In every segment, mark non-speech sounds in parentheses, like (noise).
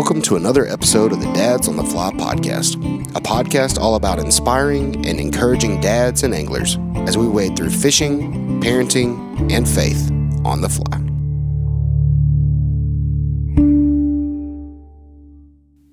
welcome to another episode of the Dads on the Fly podcast, a podcast all about inspiring and encouraging dads and anglers as we wade through fishing, parenting, and faith on the fly.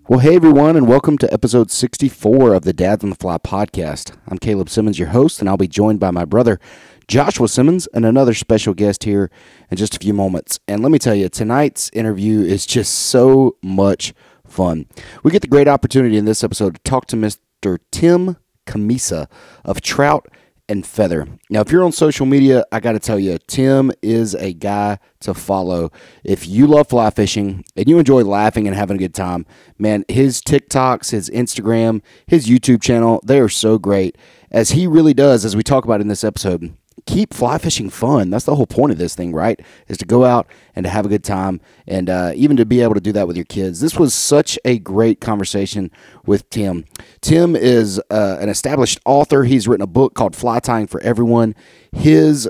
Well, hey everyone, and welcome to episode 64 of the Dads on the Fly podcast. I'm Caleb Simmons, your host, and I'll be joined by my brother, Joshua Simmons, and another special guest here in just a few moments. And let me tell you, tonight's interview is just so much fun. We get the great opportunity in this episode to talk to Mr. Tim Cammisa of Trout and Feather. Now, if you're on social media, I got to tell you, Tim is a guy to follow. If you love fly fishing and you enjoy laughing and having a good time, man, his TikToks, his Instagram, his YouTube channel, they are so great. As he really does, as we talk about in this episode, keep fly fishing fun. That's the whole point of this thing, right? Is to go out and to have a good time and uh, even to be able to do that with your kids. This was such a great conversation with Tim. Tim is uh, an established author. He's written a book called Fly Tying for Everyone. His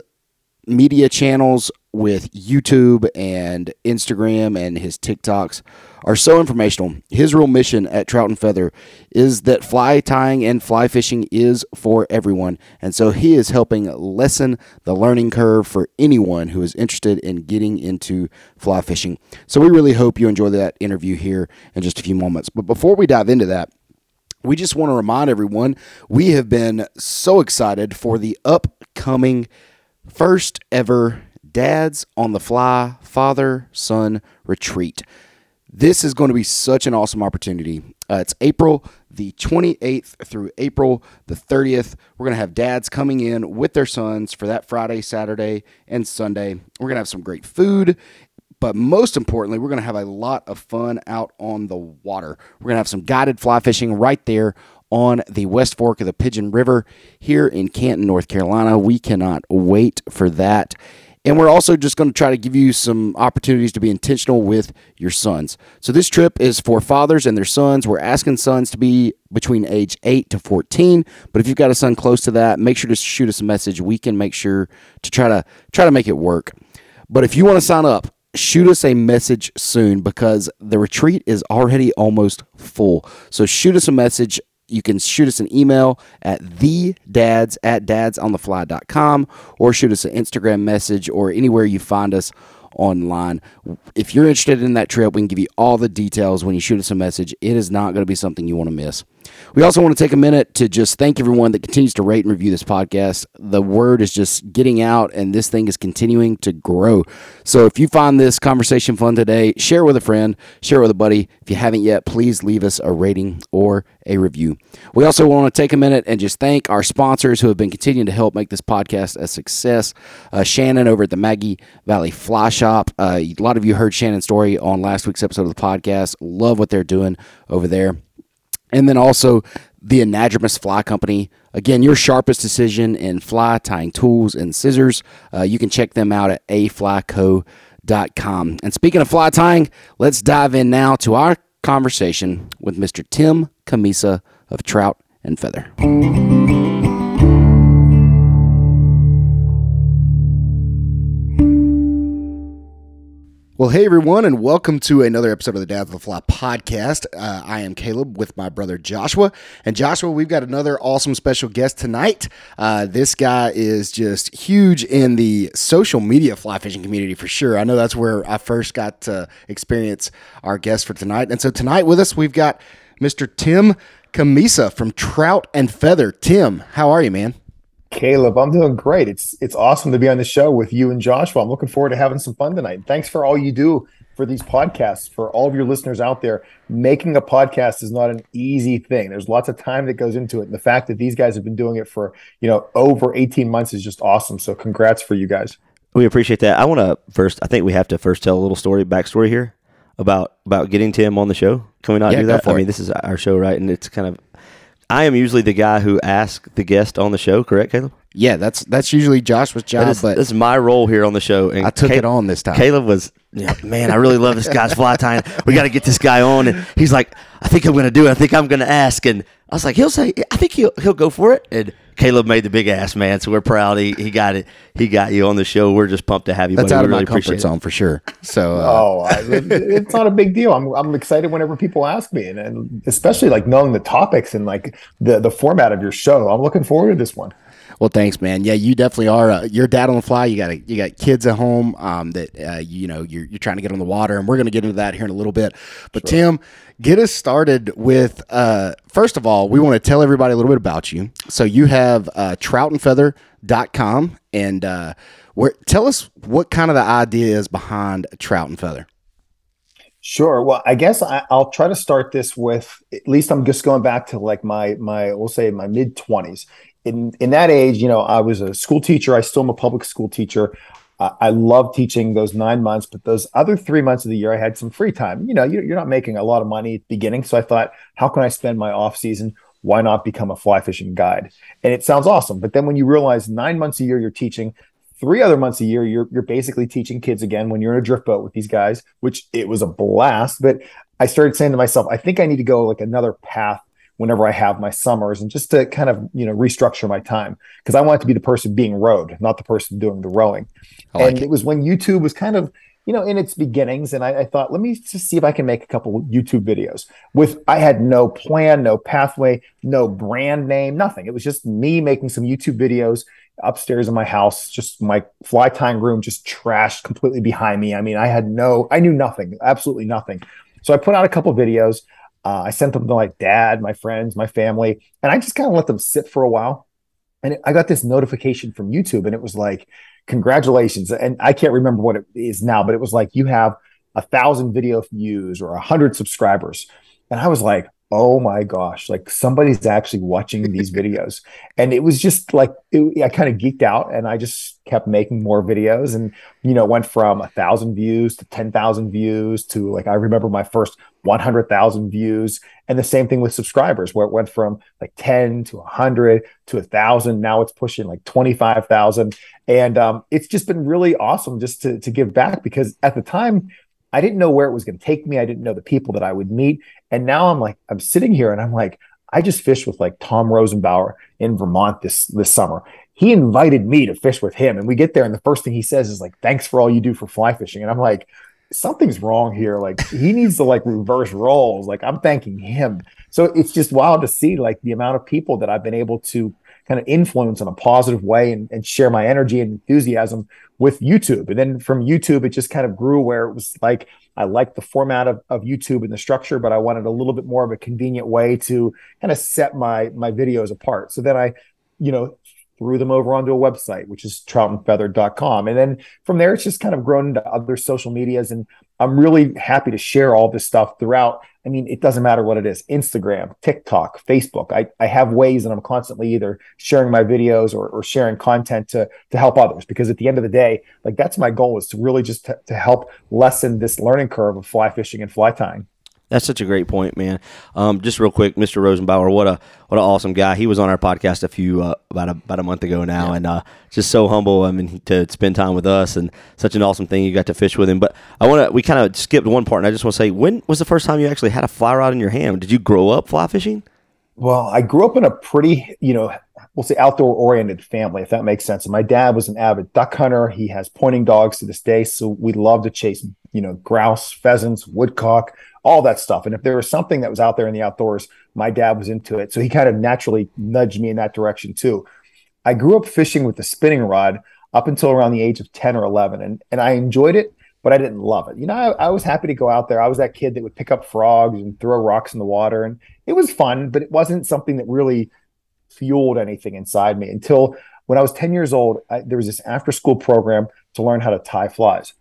media channels with YouTube and Instagram and his TikToks are so informational. His real mission at Trout and Feather is that fly tying and fly fishing is for everyone. And so he is helping lessen the learning curve for anyone who is interested in getting into fly fishing. So we really hope you enjoy that interview here in just a few moments. But before we dive into that, we just want to remind everyone we have been so excited for the upcoming first ever Dads on the Fly Father Son Retreat. This is going to be such an awesome opportunity. Uh, it's April the 28th through April the 30th. We're going to have dads coming in with their sons for that Friday, Saturday, and Sunday. We're going to have some great food, but most importantly, we're going to have a lot of fun out on the water. We're going to have some guided fly fishing right there on the West Fork of the Pigeon River here in Canton, North Carolina. We cannot wait for that. And we're also just going to try to give you some opportunities to be intentional with your sons. So, this trip is for fathers and their sons. We're asking sons to be between age 8 to 14. But if you've got a son close to that, make sure to shoot us a message. We can make sure to try to try to make it work. But if you want to sign up, shoot us a message soon because the retreat is already almost full. So shoot us a message you can shoot us an email at the dads at dadsonthefly.com or shoot us an Instagram message or anywhere you find us online. If you're interested in that trip, we can give you all the details when you shoot us a message. It is not going to be something you want to miss. We also want to take a minute to just thank everyone that continues to rate and review this podcast. The word is just getting out, and this thing is continuing to grow. So if you find this conversation fun today, share with a friend, share with a buddy. If you haven't yet, please leave us a rating or a review. We also want to take a minute and just thank our sponsors who have been continuing to help make this podcast a success. Uh, Shannon over at the Maggie Valley Fly Shop. Uh, a lot of you heard Shannon's story on last week's episode of the podcast. Love what they're doing over there. And then also the Anadromous Fly Company. Again, your sharpest decision in fly tying tools and scissors. Uh, you can check them out at aflyco.com. And speaking of fly tying, let's dive in now to our conversation with Mr. Tim Cammisa of Trout and Feather. Well, hey everyone, and welcome to another episode of the Dads of the Fly podcast. Uh, I am Caleb with my brother Joshua, and Joshua, we've got another awesome special guest tonight. Uh, this guy is just huge in the social media fly fishing community for sure. I know that's where I first got to experience our guest for tonight, and so tonight with us we've got Mr. Tim Cammisa from Trout and Feather. Tim, how are you, man? Caleb, I'm doing great. It's it's awesome to be on the show with you and Joshua. I'm looking forward to having some fun tonight. Thanks for all you do for these podcasts. For all of your listeners out there, making a podcast is not an easy thing. There's lots of time that goes into it, and the fact that these guys have been doing it for you know over 18 months is just awesome. So congrats for you guys. We appreciate that. I want to first. I think we have to first tell a little story, backstory here about about getting Tim on the show. Can we not Yeah, do that? for I it. mean, this is our show, right? And it's kind of. I am usually the guy who asks the guest on the show, correct, Caleb? Yeah, that's that's usually Joshua's job, That is, but this is my role here on the show. And I took Ca- it on this time. Caleb was, yeah, man, I really love this guy's fly tying. We got to get this guy on. And he's like, I think I'm going to do it. I think I'm going to ask. And I was like, he'll say, I think he'll he'll go for it. And Caleb made the big ass man, so we're proud. He, he got it. He got you on the show. We're just pumped to have you. That's buddy. out We of really my comfort appreciate it. zone for sure. So, uh, (laughs) Oh, I, it- it's not a big deal. I'm I'm excited whenever people ask me, and, and especially like knowing the topics and like the the format of your show. I'm looking forward to this one. Well, thanks, man. Yeah, you definitely are. Uh, you're dad on the fly. You got a, you got kids at home um, that uh, you know you're, you're trying to get on the water, and we're going to get into that here in a little bit. But Tim, get us started with. Uh, first of all, we want to tell everybody a little bit about you. So you have uh, troutandfeather.com, and uh, where tell us what kind of the idea is behind Trout and Feather. Sure. Well, I guess I, I'll try to start this with at least I'm just going back to like my my we'll say my mid twenties. In in that age, you know, I was a school teacher. I still am a public school teacher. Uh, I love teaching those nine months, but those other three months of the year, I had some free time. You know, you're, you're not making a lot of money at the beginning, so I thought, how can I spend my off season? Why not become a fly fishing guide? And it sounds awesome, but then when you realize nine months a year you're teaching, three other months a year you're you're basically teaching kids again when you're in a drift boat with these guys which it was a blast but i started saying to myself i think i need to go like another path whenever i have my summers and just to kind of you know restructure my time because i want to be the person being rowed not the person doing the rowing like and it. it was when youtube was kind of you know in its beginnings and I, I thought let me just see if i can make a couple youtube videos with i had no plan no pathway no brand name nothing it was just me making some youtube videos upstairs in my house, just my fly tying room, just trashed completely behind me. I mean, I had no, I knew nothing, absolutely nothing. So I put out a couple videos. Uh, I sent them to my dad, my friends, my family, and I just kind of let them sit for a while. And it, I got this notification from YouTube, and it was like, "Congratulations!" And I can't remember what it is now, but it was like you have a thousand video views or a hundred subscribers, and I was like, oh my gosh, like somebody's actually watching these videos. And it was just like, it, I kind of geeked out and I just kept making more videos and, you know, went from a thousand views to 10,000 views to like, I remember my first 100,000 views. And the same thing with subscribers, where it went from like 10 to 100 to a thousand. Now it's pushing like 25,000. And um, it's just been really awesome just to, to give back because at the time, I didn't know where it was going to take me. I didn't know the people that I would meet. And now I'm like, I'm sitting here and I'm like, I just fished with like Tom Rosenbauer in Vermont this this summer. He invited me to fish with him. And we get there, and the first thing he says is like, thanks for all you do for fly fishing. And I'm like, something's wrong here. Like he needs to like reverse roles. Like I'm thanking him. So it's just wild to see like the amount of people that I've been able to kind of influence in a positive way and, and share my energy and enthusiasm with YouTube. And then from YouTube, it just kind of grew where it was like I liked the format of, of YouTube and the structure, but I wanted a little bit more of a convenient way to kind of set my my videos apart. So then I, you know, threw them over onto a website, which is troutandfeather.com. And then from there, it's just kind of grown into other social medias. And I'm really happy to share all this stuff throughout. I mean, it doesn't matter what it is Instagram, TikTok, Facebook. I, I have ways and I'm constantly either sharing my videos or, or sharing content to, to help others because at the end of the day, like that's my goal is to really just to, to help lessen this learning curve of fly fishing and fly tying. That's such a great point, man. Um, just real quick, Mr. Rosenbauer, what a what an awesome guy. He was on our podcast a few uh, about a, about a month ago now, and uh, just so humble. I mean, to spend time with us, and such an awesome thing. You got to fish with him. But I want to. We kind of skipped one part, and I just want to say, when was the first time you actually had a fly rod in your hand? Did you grow up fly fishing? Well, I grew up in a pretty, you know, we'll say outdoor oriented family, if that makes sense. And my dad was an avid duck hunter. He has pointing dogs to this day. So we love to chase, you know, grouse, pheasants, woodcock, all that stuff. And if there was something that was out there in the outdoors, my dad was into it. So he kind of naturally nudged me in that direction too. I grew up fishing with the spinning rod up until around the age of 10 or 11. And, and I enjoyed it, but I didn't love it. You know, I, I was happy to go out there. I was that kid that would pick up frogs and throw rocks in the water. And it was fun, but it wasn't something that really fueled anything inside me until when I was 10 years old. I, there was this after school program to learn how to tie flies.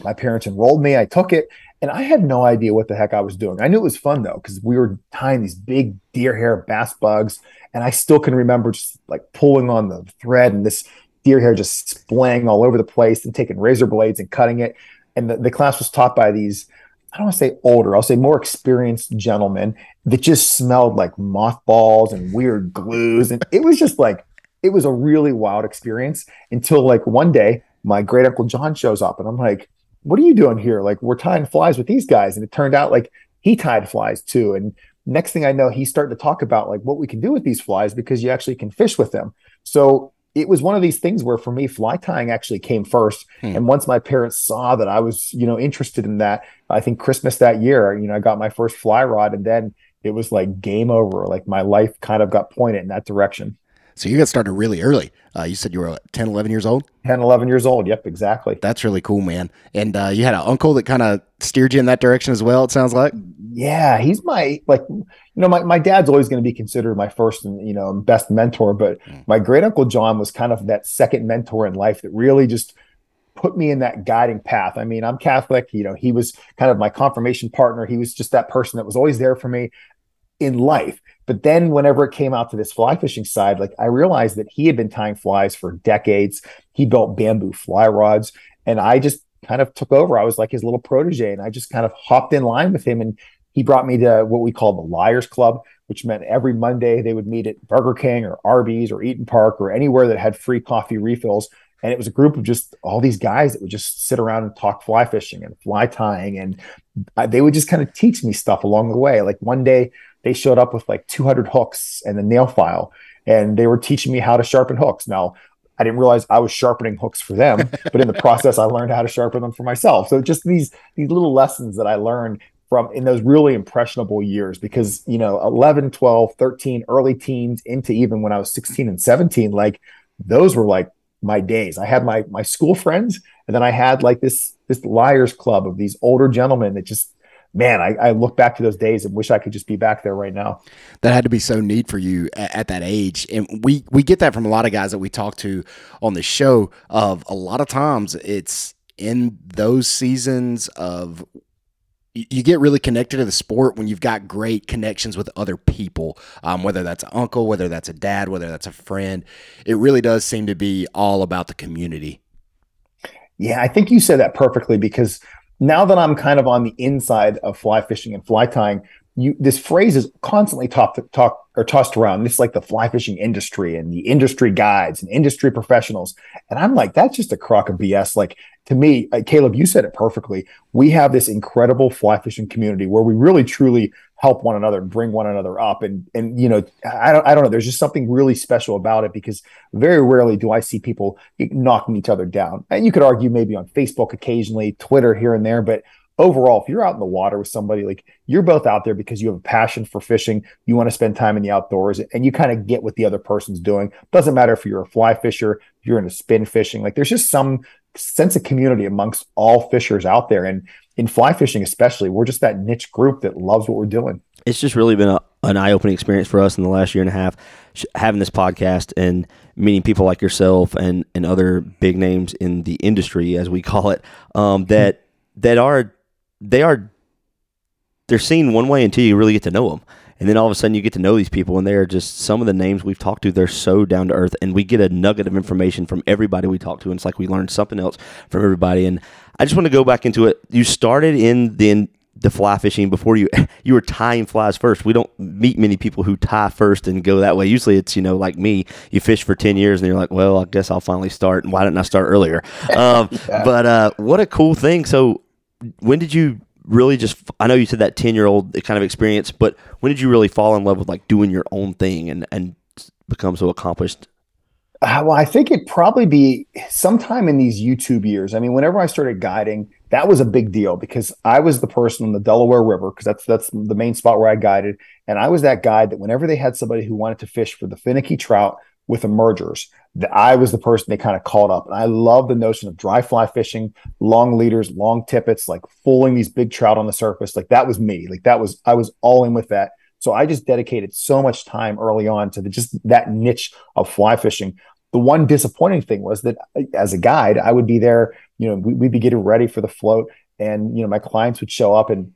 My parents enrolled me, I took it, and I had no idea what the heck I was doing. I knew it was fun though, because we were tying these big deer hair bass bugs, and I still can remember just like pulling on the thread and this deer hair just splaying all over the place and taking razor blades and cutting it. And the, the class was taught by these I don't want to say older, I'll say more experienced gentlemen that just smelled like mothballs and weird glues. And it was just like, it was a really wild experience until like one day my great uncle John shows up and I'm like, what are you doing here? Like, we're tying flies with these guys. And it turned out like he tied flies too. And next thing I know, he's starting to talk about like what we can do with these flies because you actually can fish with them. So it was one of these things where for me fly tying actually came first hmm. and once my parents saw that i was you know interested in that i think christmas that year you know i got my first fly rod and then it was like game over like my life kind of got pointed in that direction so you got started really early. Uh, you said you were 10, 11 years old? 10, 11 years old. Yep, exactly. That's really cool, man. And uh, you had an uncle that kind of steered you in that direction as well, it sounds like. Yeah, he's my, like, you know, my, my dad's always going to be considered my first and, you know, best mentor. But mm. my great uncle John was kind of that second mentor in life that really just put me in that guiding path. I mean, I'm Catholic, you know, he was kind of my confirmation partner. He was just that person that was always there for me in life. But then whenever it came out to this fly fishing side, like I realized that he had been tying flies for decades. He built bamboo fly rods. And I just kind of took over. I was like his little protege and I just kind of hopped in line with him. And he brought me to what we call the Liars Club, which meant every Monday they would meet at Burger King or Arby's or Eaton Park or anywhere that had free coffee refills. And it was a group of just all these guys that would just sit around and talk fly fishing and fly tying. And uh, they would just kind of teach me stuff along the way. Like one day they showed up with like 200 hooks and a nail file, and they were teaching me how to sharpen hooks. Now, I didn't realize I was sharpening hooks for them, (laughs) but in the process, I learned how to sharpen them for myself. So just these these little lessons that I learned from in those really impressionable years because you know 11 12 13 early teens into even when i was 16 and 17 like those were like my days i had my my school friends and then i had like this this liars club of these older gentlemen that just man, I, I, look back to those days and wish I could just be back there right now. That had to be so neat for you at, at, that age, and we we get that from a lot of guys that we talk to on the show. Of a lot of times, it's in those seasons of you get really connected to the sport when you've got great connections with other people, um, whether that's an uncle, whether that's a dad, whether that's a friend. It really does seem to be all about the community. Yeah, I think you said that perfectly because now that I'm kind of on the inside of fly fishing and fly tying, you this phrase is constantly talked talk or tossed around. It's like the fly fishing industry and the industry guides and industry professionals. And I'm like, that's just a crock of BS. Like to me, uh, Caleb, you said it perfectly. We have this incredible fly fishing community where we really truly help one another and bring one another up. And and you know, I don't I don't know. There's just something really special about it because very rarely do I see people knocking each other down. And you could argue maybe on Facebook occasionally, Twitter here and there, but overall, if you're out in the water with somebody, like you're both out there because you have a passion for fishing, you want to spend time in the outdoors, and you kind of get what the other person's doing. Doesn't matter if you're a fly fisher, if you're into spin fishing, like there's just some sense of community amongst all fishers out there. And in fly fishing, especially, we're just that niche group that loves what we're doing. It's just really been a, an eye opening experience for us in the last year and a half, having this podcast and meeting people like yourself and, and other big names in the industry, as we call it, um, that that are they are they're seen one way until you really get to know them. And then all of a sudden you get to know these people and they are just some of the names we've talked to, they're so down to earth and we get a nugget of information from everybody we talk to. And it's like we learned something else from everybody. And I just want to go back into it. You started in the the fly fishing before you (laughs) you were tying flies first. We don't meet many people who tie first and go that way. Usually it's you know like me, you fish for ten years and you're like, well, I guess I'll finally start. And why didn't I start earlier? (laughs) Um, yeah. But uh, what a cool thing. So when did you really just I know you said that 10 year old kind of experience, but when did you really fall in love with like doing your own thing and and become so accomplished? Uh, well, I think it'd probably be sometime in these YouTube years. I mean, whenever I started guiding, that was a big deal because I was the person on the Delaware River because that's that's the main spot where I guided, and I was that guide that whenever they had somebody who wanted to fish for the finicky trout with emergers, that I was the person they kind of called up. And I love the notion of dry fly fishing, long leaders, long tippets, like fooling these big trout on the surface. Like that was me. Like that was, I was all in with that. So I just dedicated so much time early on to the, just that niche of fly fishing. The one disappointing thing was that uh, as a guide, I would be there, you know, we'd be getting ready for the float and, you know, my clients would show up and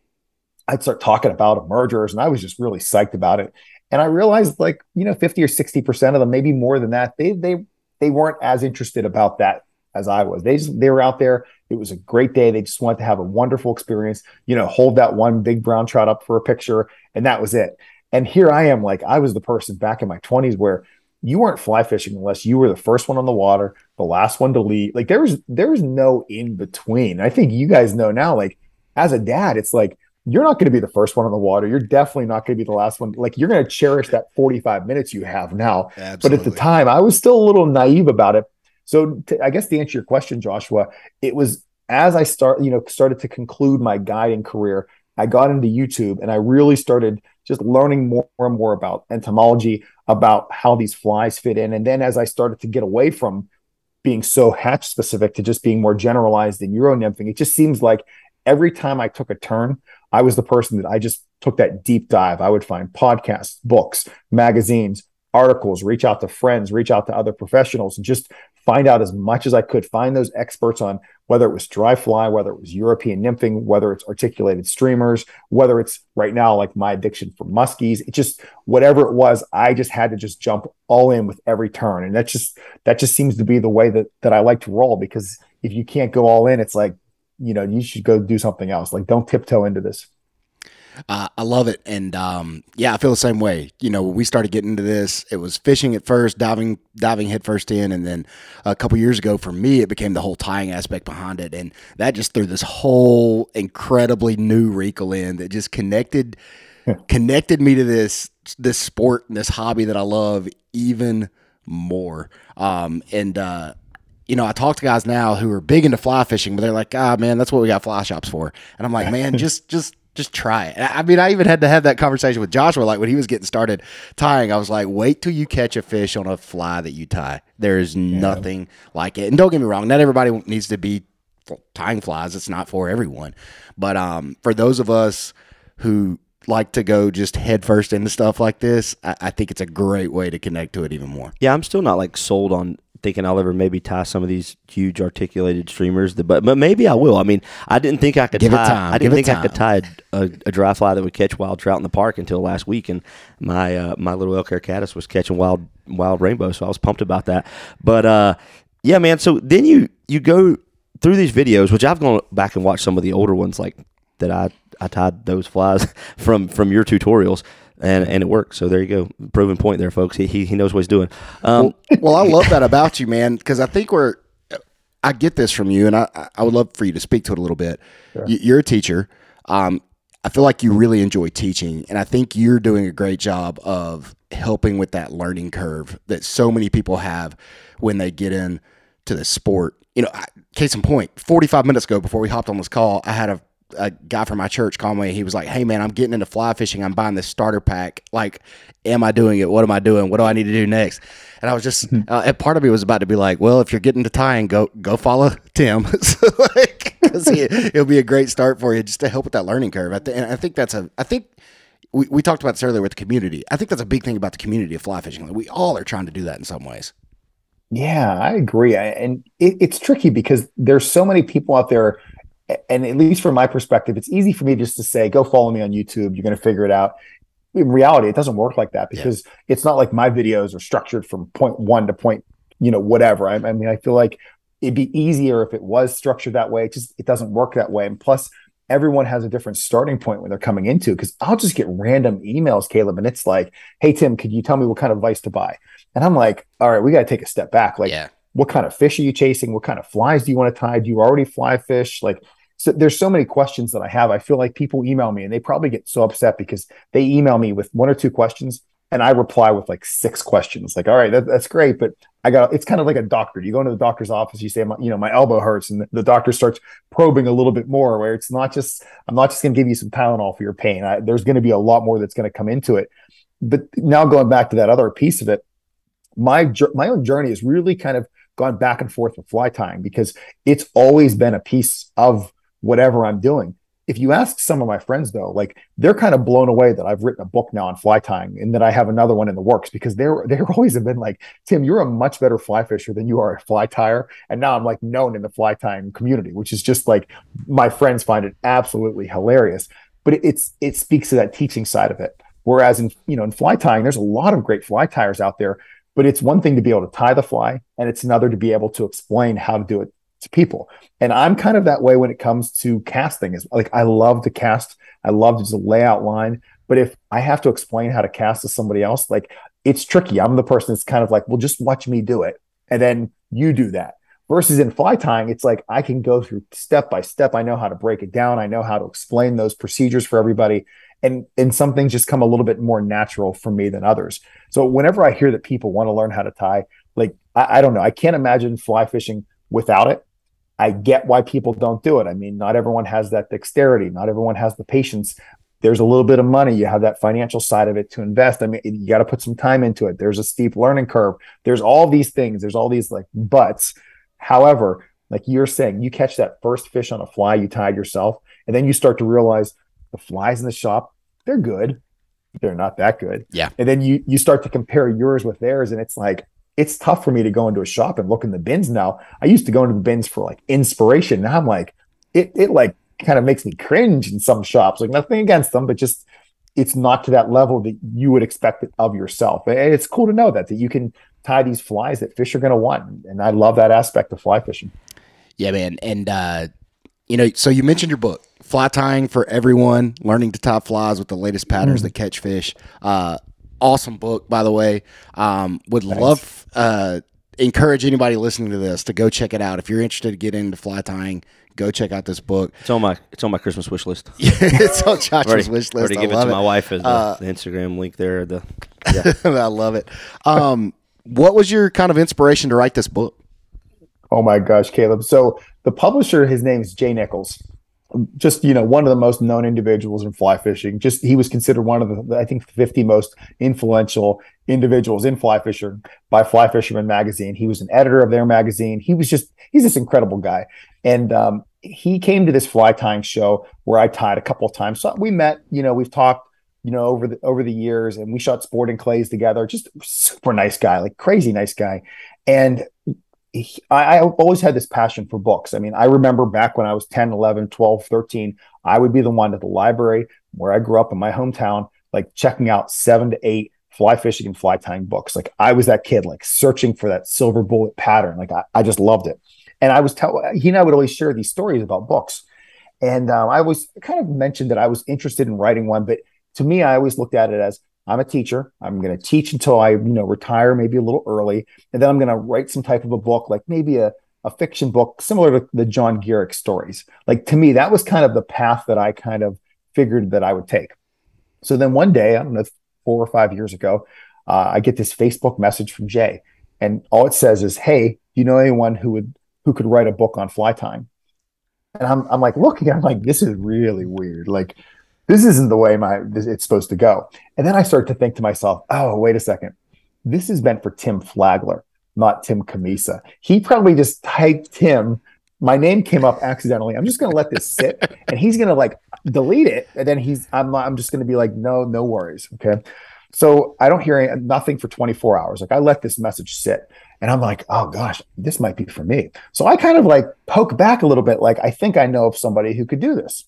I'd start talking about emergers and I was just really psyched about it. And I realized like, you know, 50 or 60% of them, maybe more than that, they they they weren't as interested about that as I was. They just they were out there. It was a great day. They just wanted to have a wonderful experience, you know, hold that one big brown trout up for a picture, and that was it. And here I am, like I was the person back in my 20s where you weren't fly fishing unless you were the first one on the water, the last one to leave. Like there was there was no in between. I think you guys know now, like as a dad, it's like you're not going to be the first one on the water. You're definitely not going to be the last one. Like you're going to cherish that 45 minutes you have now. Absolutely. But at the time, I was still a little naive about it. So I guess to answer your question, Joshua, it was as I start, you know, started to conclude my guiding career, I got into YouTube and I really started just learning more and more about entomology, about how these flies fit in. And then as I started to get away from being so hatch specific to just being more generalized in Euro nymphing, it just seems like every time I took a turn, I was the person that I just took that deep dive. I would find podcasts, books, magazines, articles, reach out to friends, reach out to other professionals, and just find out as much as I could. Find those experts on whether it was dry fly, whether it was European nymphing, whether it's articulated streamers, whether it's right now like my addiction for muskies. It just whatever it was, I just had to just jump all in with every turn, and that just that just seems to be the way that that I like to roll because if you can't go all in, it's like you know, you should go do something else. Like, don't tiptoe into this. Uh, I love it, and um, yeah, I feel the same way. You know, when we started getting into this, it was fishing at first, diving, diving headfirst in, and then a couple years ago, for me, it became the whole tying aspect behind it, and that just threw this whole incredibly new wrinkle in that just connected, connected me to this this sport and this hobby that I love even more. Um, and uh, you know, I talk to guys now who are big into fly fishing, but they're like, ah, man, that's what we got fly shops for. And I'm like, man, (laughs) just, just, just try it. I mean, I even had to have that conversation with Joshua. Like when he was getting started tying, I was like, wait till you catch a fish on a fly that you tie. There is yeah. nothing like it. And don't get me wrong, not everybody needs to be tying flies. It's not for everyone. But um, for those of us who like to go just head first into stuff like this, I, I, think it's a great way to connect to it even more. Yeah, I'm still not like sold on thinking I'll ever maybe tie some of these huge articulated streamers, but but maybe I will. I mean, I didn't think I could Give tie. I didn't think I could tie a, a, dry fly that would catch wild trout in the park until last week, and my uh, my little elk hair caddis was catching wild wild rainbow, so I was pumped about that. But uh, yeah, man. So then you you go through these videos, which I've gone back and watched some of the older ones, like that I I tied those flies (laughs) from from your tutorials and and it worked. So there you go, proven point there, folks. He he, he knows what he's doing. Um, well, well, I love that about you, man, because I think we're. I get this from you, and I I would love for you to speak to it a little bit. Sure. You're a teacher. Um, I feel like you really enjoy teaching, and I think you're doing a great job of helping with that learning curve that so many people have when they get in to the sport. You know, case in point, 45 minutes ago before we hopped on this call, I had a a guy from my church called me. He was like, "Hey man, I'm getting into fly fishing. I'm buying this starter pack. Like, am I doing it? What am I doing? What do I need to do next?" And I was just, (laughs) uh, part of me was about to be like, "Well, if you're getting to tying, go go follow Tim, (laughs) because he, it'll be a great start for you just to help with that learning curve." I th- and I think that's a, I think we, we talked about this earlier with the community. I think that's a big thing about the community of fly fishing. Like, we all are trying to do that in some ways. Yeah, I agree. I, and it, it's tricky because there's so many people out there and at least from my perspective, it's easy for me just to say, go follow me on YouTube. You're going to figure it out. In reality, it doesn't work like that because yeah. it's not like my videos are structured from point one to point, you know, whatever. I, I mean, I feel like it'd be easier if it was structured that way. It just it doesn't work that way. And plus, everyone has a different starting point when they're coming into because I'll just get random emails, Caleb, and it's like, hey Tim, could you tell me what kind of advice to buy? And I'm like, all right, we got to take a step back. Like, yeah. what kind of fish are you chasing? What kind of flies do you want to tie? Do you already fly fish? Like, so there's so many questions that I have. I feel like people email me and they probably get so upset because they email me with one or two questions and I reply with like six questions. Like, all right, that, that's great, but I got. It's kind of like a doctor. You go into the doctor's office, you say, you know, my elbow hurts, and the doctor starts probing a little bit more. Where it's not just, I'm not just going to give you some Tylenol for your pain. I, there's going to be a lot more that's going to come into it. But now going back to that other piece of it, my my own journey has really kind of gone back and forth with fly tying because it's always been a piece of whatever I'm doing. If you ask some of my friends though, like they're kind of blown away that I've written a book now on fly tying and that I have another one in the works because they're (laughs) they're always have been like, Tim, you're a much better fly fisher than you are a fly tyer. And now I'm like known in the fly tying community, which is just like my friends find it absolutely hilarious. But it, it's it speaks to that teaching side of it. Whereas in you know in fly tying, there's a lot of great fly tyers out there, but it's one thing to be able to tie the fly, and it's another to be able to explain how to do it to people. And I'm kind of that way when it comes to casting. Is like I love to cast. I love to just lay out line. But if I have to explain how to cast to somebody else, like it's tricky. I'm the person that's kind of like, well, just watch me do it, and then you do that. Versus in fly tying, it's like I can go through step by step. I know how to break it down. I know how to explain those procedures for everybody. And, and some things just come a little bit more natural for me than others. So whenever I hear that people want to learn how to tie, like I, I don't know, I can't imagine fly fishing without it. I get why people don't do it. I mean, not everyone has that dexterity, not everyone has the patience. There's a little bit of money. You have that financial side of it to invest. I mean, you got to put some time into it. There's a steep learning curve. There's all these things. There's all these like buts. However, like you're saying, you catch that first fish on a fly you tied yourself, and then you start to realize the flies in the shop, they're good. They're not that good. Yeah. And then you you start to compare yours with theirs, and it's like, it's tough for me to go into a shop and look in the bins now. I used to go into the bins for like inspiration. Now I'm like, it it like kind of makes me cringe in some shops. Like nothing against them, but just it's not to that level that you would expect it of yourself. And it's cool to know that that you can tie these flies that fish are going to want. And I love that aspect of fly fishing. Yeah, man. And uh, you know, so you mentioned your book, Fly Tying for Everyone: Learning to Tie Flies with the Latest Patterns mm. that Catch Fish. Uh, awesome book, by the way. Um, would nice. love uh, encourage anybody listening to this to go check it out. If you're interested to get into fly tying, go check out this book. It's on my it's on my Christmas wish list. yeah, (laughs) it's on Josh's already, wish list. Already give it to it. my wife as the, uh, the, Instagram link there. The (laughs) yeah. I love it. Um, what was your kind of inspiration to write this book? Oh my gosh, Caleb. So the publisher, his name is Jay Nichols just you know one of the most known individuals in fly fishing. Just he was considered one of the i think 50 most influential individuals in fly fishing by fly fisherman magazine. He was an editor of their magazine. He was just he's this incredible guy. And um, he came to this fly tying show where i tied a couple of times. So we met you know we've talked you know over the over the years and we shot sporting clays together. Just super nice guy like crazy nice guy. And I, I always had this passion for books. I mean, I remember back when I was 10, 11, 12, 13, I would be the one at the library where I grew up in my hometown, like checking out seven to eight fly fishing and fly tying books. Like I was that kid, like searching for that silver bullet pattern. Like I, I just loved it. And I was tell he and I would always share these stories about books. And um, I was kind of mentioned that I was interested in writing one, but to me, I always looked at it as I'm a teacher. I'm going to teach until I, you know, retire maybe a little early, and then I'm going to write some type of a book, like maybe a a fiction book similar to the John Gierach stories. Like to me, that was kind of the path that I kind of figured that I would take. So then one day, I don't know, four or five years ago, uh, I get this Facebook message from Jay, and all it says is, "Hey, do you know anyone who would who could write a book on fly tying?" And I'm I'm like looking, I'm like, this is really weird. Like this isn't the way my it's supposed to go. And then I start to think to myself, oh, wait a second. This is meant for Tim Flagler, not Tim Cammisa. He probably just typed Tim. My name came up accidentally. I'm just going to let this sit, (laughs) and he's going to like delete it, and then he's. I'm. I'm just going to be like, no, no worries. Okay. So I don't hear any, nothing for 24 hours. Like I let this message sit, and I'm like, oh gosh, this might be for me. So I kind of like poke back a little bit, like I think I know of somebody who could do this.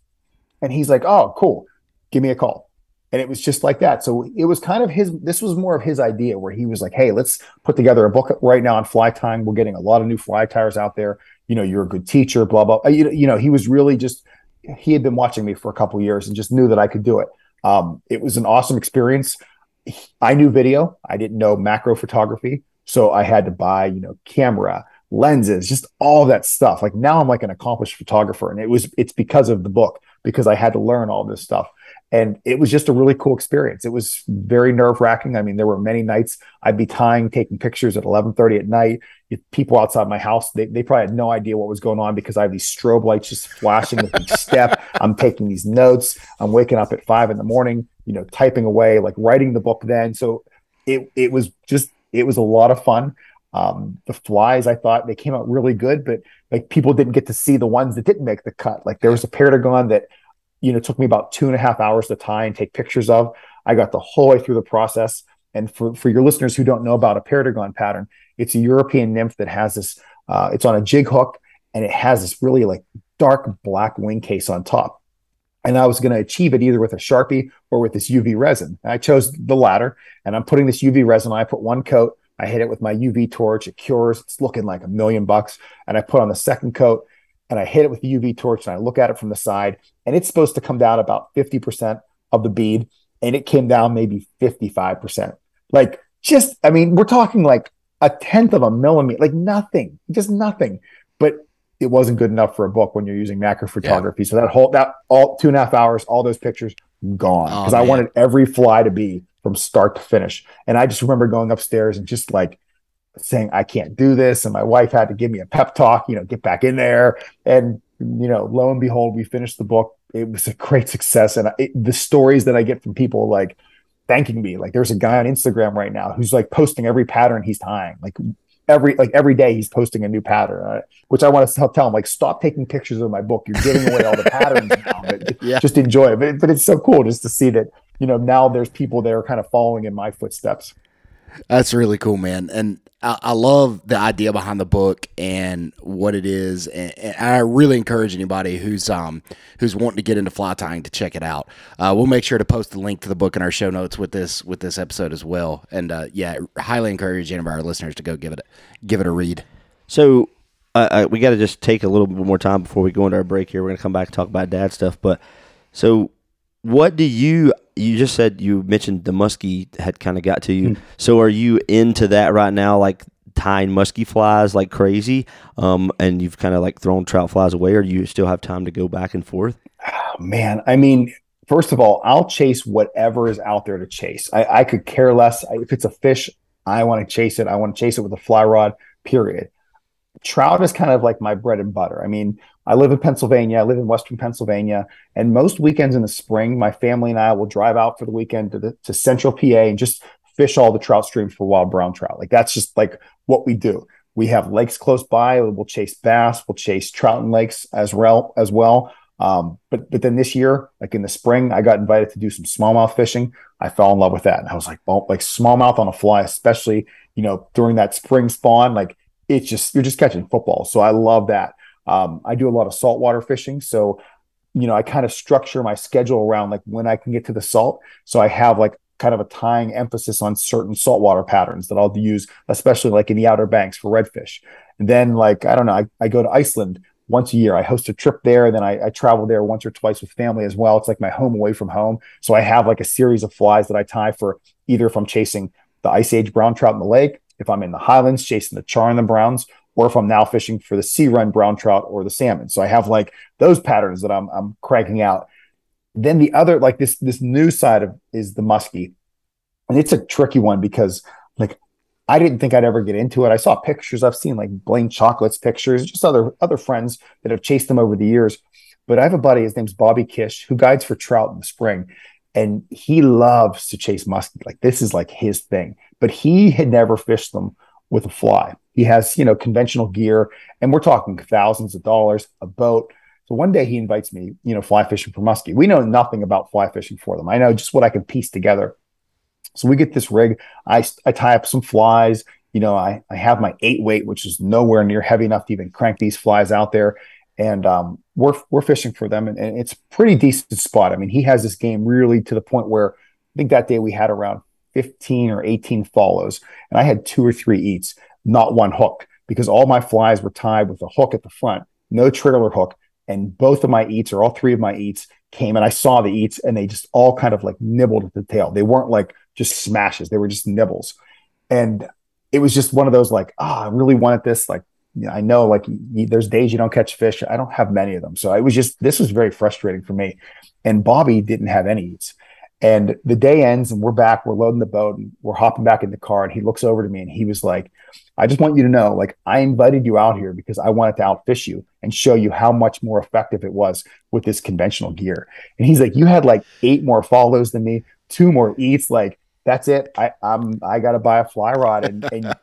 And he's like, oh, cool. Give me a call. And it was just like that. So it was kind of his, this was more of his idea where he was like, hey, let's put together a book right now on fly tying. We're getting a lot of new fly tyers out there. You know, you're a good teacher, blah, blah. You, you know, he was really just, he had been watching me for a couple years and just knew that I could do it. Um, it was an awesome experience. I knew video. I didn't know macro photography. So I had to buy, you know, camera, lenses, just all that stuff. Like now I'm like an accomplished photographer. And it was, it's because of the book because I had to learn all this stuff. And it was just a really cool experience. It was very nerve wracking. I mean, there were many nights I'd be tying, taking pictures at 1130 at night. People outside my house, they, they probably had no idea what was going on because I have these strobe lights just flashing with each step. (laughs) I'm taking these notes. I'm waking up at five in the morning, you know, typing away, like writing the book then. So it, it was just, it was a lot of fun. Um, the flies, I thought they came out really good, but like people didn't get to see the ones that didn't make the cut. Like there was a Perdigon that, you know, took me about two and a half hours to tie and take pictures of. I got the whole way through the process. And for, for your listeners who don't know about a Perdigon pattern, it's a European nymph that has this, uh, it's on a jig hook and it has this really like dark black wing case on top. And I was going to achieve it either with a Sharpie or with this UV resin. I chose the latter and I'm putting this UV resin. I put one coat I hit it with my UV torch. It cures. It's looking like a million bucks. And I put on the second coat and I hit it with the UV torch and I look at it from the side and it's supposed to come down about 50% of the bead. And it came down maybe 55%. Like just, I mean, we're talking like a tenth of a millimeter, like nothing, just nothing. But it wasn't good enough for a book when you're using macro photography. Yeah. So that whole that all two and a half hours, all those pictures gone because oh, I wanted every fly to be from start to finish. And I just remember going upstairs and just like saying, I can't do this. And my wife had to give me a pep talk, you know, get back in there. And, you know, lo and behold, we finished the book. It was a great success. And it, the stories that I get from people like thanking me, like there's a guy on Instagram right now who's like posting every pattern he's tying. Like every like every day he's posting a new pattern, uh, which I want to tell, tell him like stop taking pictures of my book. You're giving away all the patterns (laughs) now. But yeah. Just enjoy it. But, but it's so cool just to see that you know now there's people there kind of following in my footsteps. That's really cool, man. And I, I, love the idea behind the book and what it is. And, and, I really encourage anybody who's um who's wanting to get into fly tying to check it out. Uh, we'll make sure to post the link to the book in our show notes with this with this episode as well. And uh, yeah, highly encourage any of our listeners to go give it give it a read. So uh, we got to just take a little bit more time before we go into our break here. We're gonna come back and talk about dad stuff, but so what do you you just said you mentioned the muskie had kind of got to you. Mm. So are you into that right now, like tying muskie flies like crazy? Um, and you've kind of like thrown trout flies away, or do you still have time to go back and forth? Oh, man, I mean, first of all, I'll chase whatever is out there to chase. I, I could care less if it's a fish. I want to chase it. I want to chase it with a fly rod. Period. Trout is kind of like my bread and butter. I mean, I live in Pennsylvania. I live in Western Pennsylvania, and most weekends in the spring, my family and I will drive out for the weekend to the, to Central PA and just fish all the trout streams for wild brown trout. Like that's just like what we do. We have lakes close by. We'll chase bass. We'll chase trout and lakes as well as well. Um, but but then this year, like in the spring, I got invited to do some smallmouth fishing. I fell in love with that, and I was like, well, like smallmouth on a fly, especially you know during that spring spawn, like it's just you're just catching football. So I love that. Um, I do a lot of saltwater fishing, so you know I kind of structure my schedule around like when I can get to the salt. So I have like kind of a tying emphasis on certain saltwater patterns that I'll use, especially like in the Outer Banks for redfish. And then like I don't know, I, I go to Iceland once a year. I host a trip there, and then I, I, travel there once or twice with family as well. It's like my home away from home. So I have like a series of flies that I tie for either if I'm chasing the ice age brown trout in the lake, if I'm in the highlands chasing the char and the browns, or if I'm now fishing for the sea run brown trout or the salmon. So I have like those patterns that I'm I'm cranking out. Then the other like this this new side of is the muskie. And it's a tricky one because like I didn't think I'd ever get into it. I saw pictures. I've seen like Blane Chocklett's pictures, just other other friends that have chased them over the years. But I have a buddy, his name's Bobby Kish, who guides for trout in the spring. And he loves to chase muskie. Like this is like his thing. But he had never fished them with a fly. He has, you know, conventional gear, and we're talking thousands of dollars, a boat. So one day he invites me, you know, fly fishing for muskie. We know nothing about fly fishing for them. I know just what I can piece together. So we get this rig. I, I tie up some flies. You know, I, I have my eight weight, which is nowhere near heavy enough to even crank these flies out there. And um, we're we're fishing for them, and, and it's pretty decent spot. I mean, he has this game really to the point where I think that day we had around 15 or 18 follows, and I had two or three eats, not one hook, because all my flies were tied with a hook at the front, no trailer hook. And both of my eats, or all three of my eats, came and I saw the eats, and they just all kind of like nibbled at the tail. They weren't like just smashes, they were just nibbles. And it was just one of those like, ah, oh, I really wanted this. Like, you know, I know like you, there's days you don't catch fish. I don't have many of them. So it was just, this was very frustrating for me. And Bobby didn't have any eats. And the day ends and we're back, we're loading the boat and we're hopping back in the car. And he looks over to me and he was like, I just want you to know, like, I invited you out here because I wanted to outfish you and show you how much more effective it was with this conventional gear. And he's like, You had like eight more follows than me, two more eats. Like, that's it. I, I'm, I got to buy a fly rod. And, and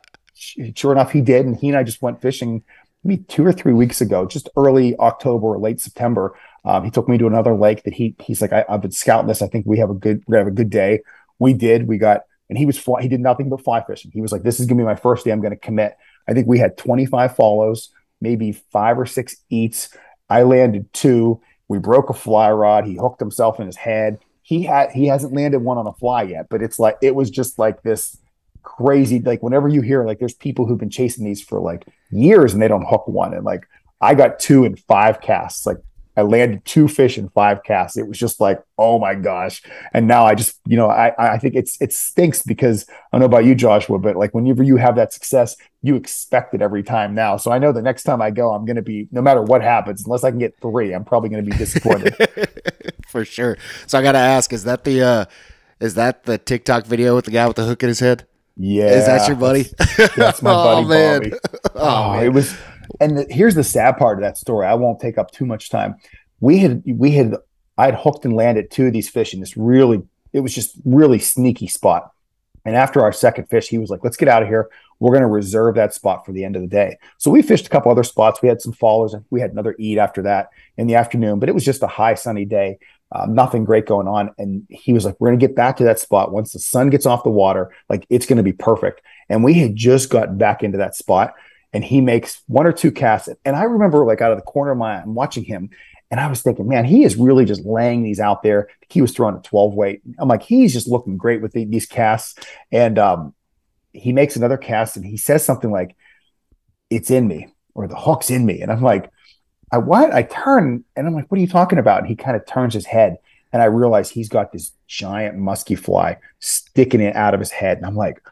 sure enough, he did. And he and I just went fishing maybe two or three weeks ago, just early October or late September. Um, he took me to another lake that he he's like I, have been scouting this. I think we have a good we have a good day. We did. We got and he was fly, he did nothing but fly fishing. He was like, this is gonna be my first day. I'm gonna commit. I think we had 25 follows, maybe five or six eats. I landed two. We broke a fly rod. He hooked himself in his head. He had he hasn't landed one on a fly yet, but it's like it was just like this crazy. Like whenever you hear like there's people who've been chasing these for like years and they don't hook one, and like I got two in five casts. Like I landed two fish in five casts. It was just like, oh my gosh. And now I just, you know, I I think it's it stinks because I don't know about you, Joshua, but like whenever you have that success, you expect it every time now. So I know the next time I go, I'm gonna be no matter what happens, unless I can get three, I'm probably gonna be disappointed. (laughs) For sure. So I gotta ask, is that the uh is that the TikTok video with the guy with the hook in his head? Yeah. Is that your buddy? That's, that's my (laughs) oh, buddy oh, man. Bobby. Oh, Oh, man. it was, and the, here's the sad part of that story. I won't take up too much time. We had, we had, I had hooked and landed two of these fish in this really, it was just really sneaky spot. And after our second fish, he was like, "Let's get out of here. We're going to reserve that spot for the end of the day." So we fished a couple other spots. We had some followers, and we had another eat after that in the afternoon. But it was just a high sunny day, um, nothing great going on. And he was like, "We're going to get back to that spot once the sun gets off the water. Like it's going to be perfect." And we had just gotten back into that spot, and he makes one or two casts. And I remember, like out of the corner of my eye, I'm watching him, and I was thinking, man, he is really just laying these out there. He was throwing a 12 weight. I'm like, he's just looking great with the, these casts. And um, he makes another cast and he says something like, it's in me or the hook's in me. And I'm like, I what? I turn and I'm like, what are you talking about? And he kind of turns his head and I realize he's got this giant musky fly sticking it out of his head. And I'm like,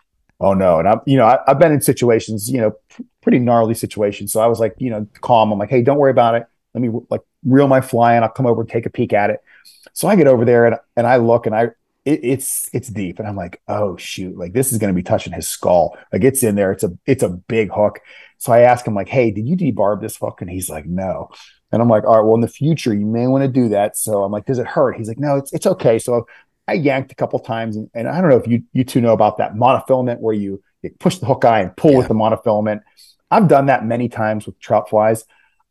oh no. And I'm, you know, I, I've been in situations, you know, pretty gnarly situations. So I was like, you know, calm. I'm like, hey, don't worry about it. Let me like reel my fly and I'll come over and take a peek at it. So I get over there and, and I look and I it, it's it's deep and I'm like, oh shoot, like this is gonna be touching his skull. Like it's in there. It's a it's a big hook. So I ask him like, hey, did you debarb this hook? And he's like, no. And I'm like, all right, well in the future you may want to do that. So I'm like, does it hurt? He's like, no, it's it's okay. So I yanked a couple times and, and I don't know if you you two know about that monofilament where you, you push the hook eye and pull Yeah. with the monofilament. I've done that many times with trout flies.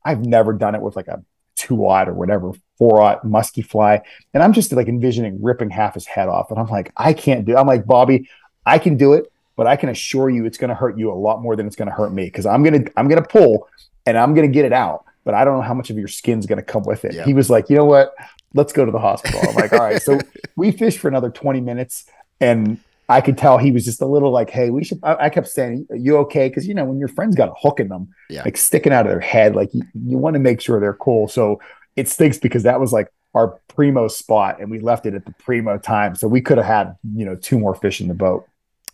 I've never done it with like a two aught or whatever, four aught musky fly. And I'm just like envisioning ripping half his head off. And I'm like, I can't do It. I'm like, Bobby, I can do it, but I can assure you it's gonna hurt you a lot more than it's gonna hurt me. Because I'm gonna I'm gonna pull and I'm gonna get it out, but I don't know how much of your skin's gonna come with it. Yeah. He was like, you know what? Let's go to the hospital. I'm like, all right. So we fished for another 20 minutes and I could tell he was just a little like, hey, we should. I, I kept saying, "Are you okay?" Because you know, when your friend's got a hook in them, Yeah. like sticking out of their head, like you, you want to make sure they're cool. So it stinks because that was like our primo spot, and we left it at the primo time. So we could have had you know two more fish in the boat.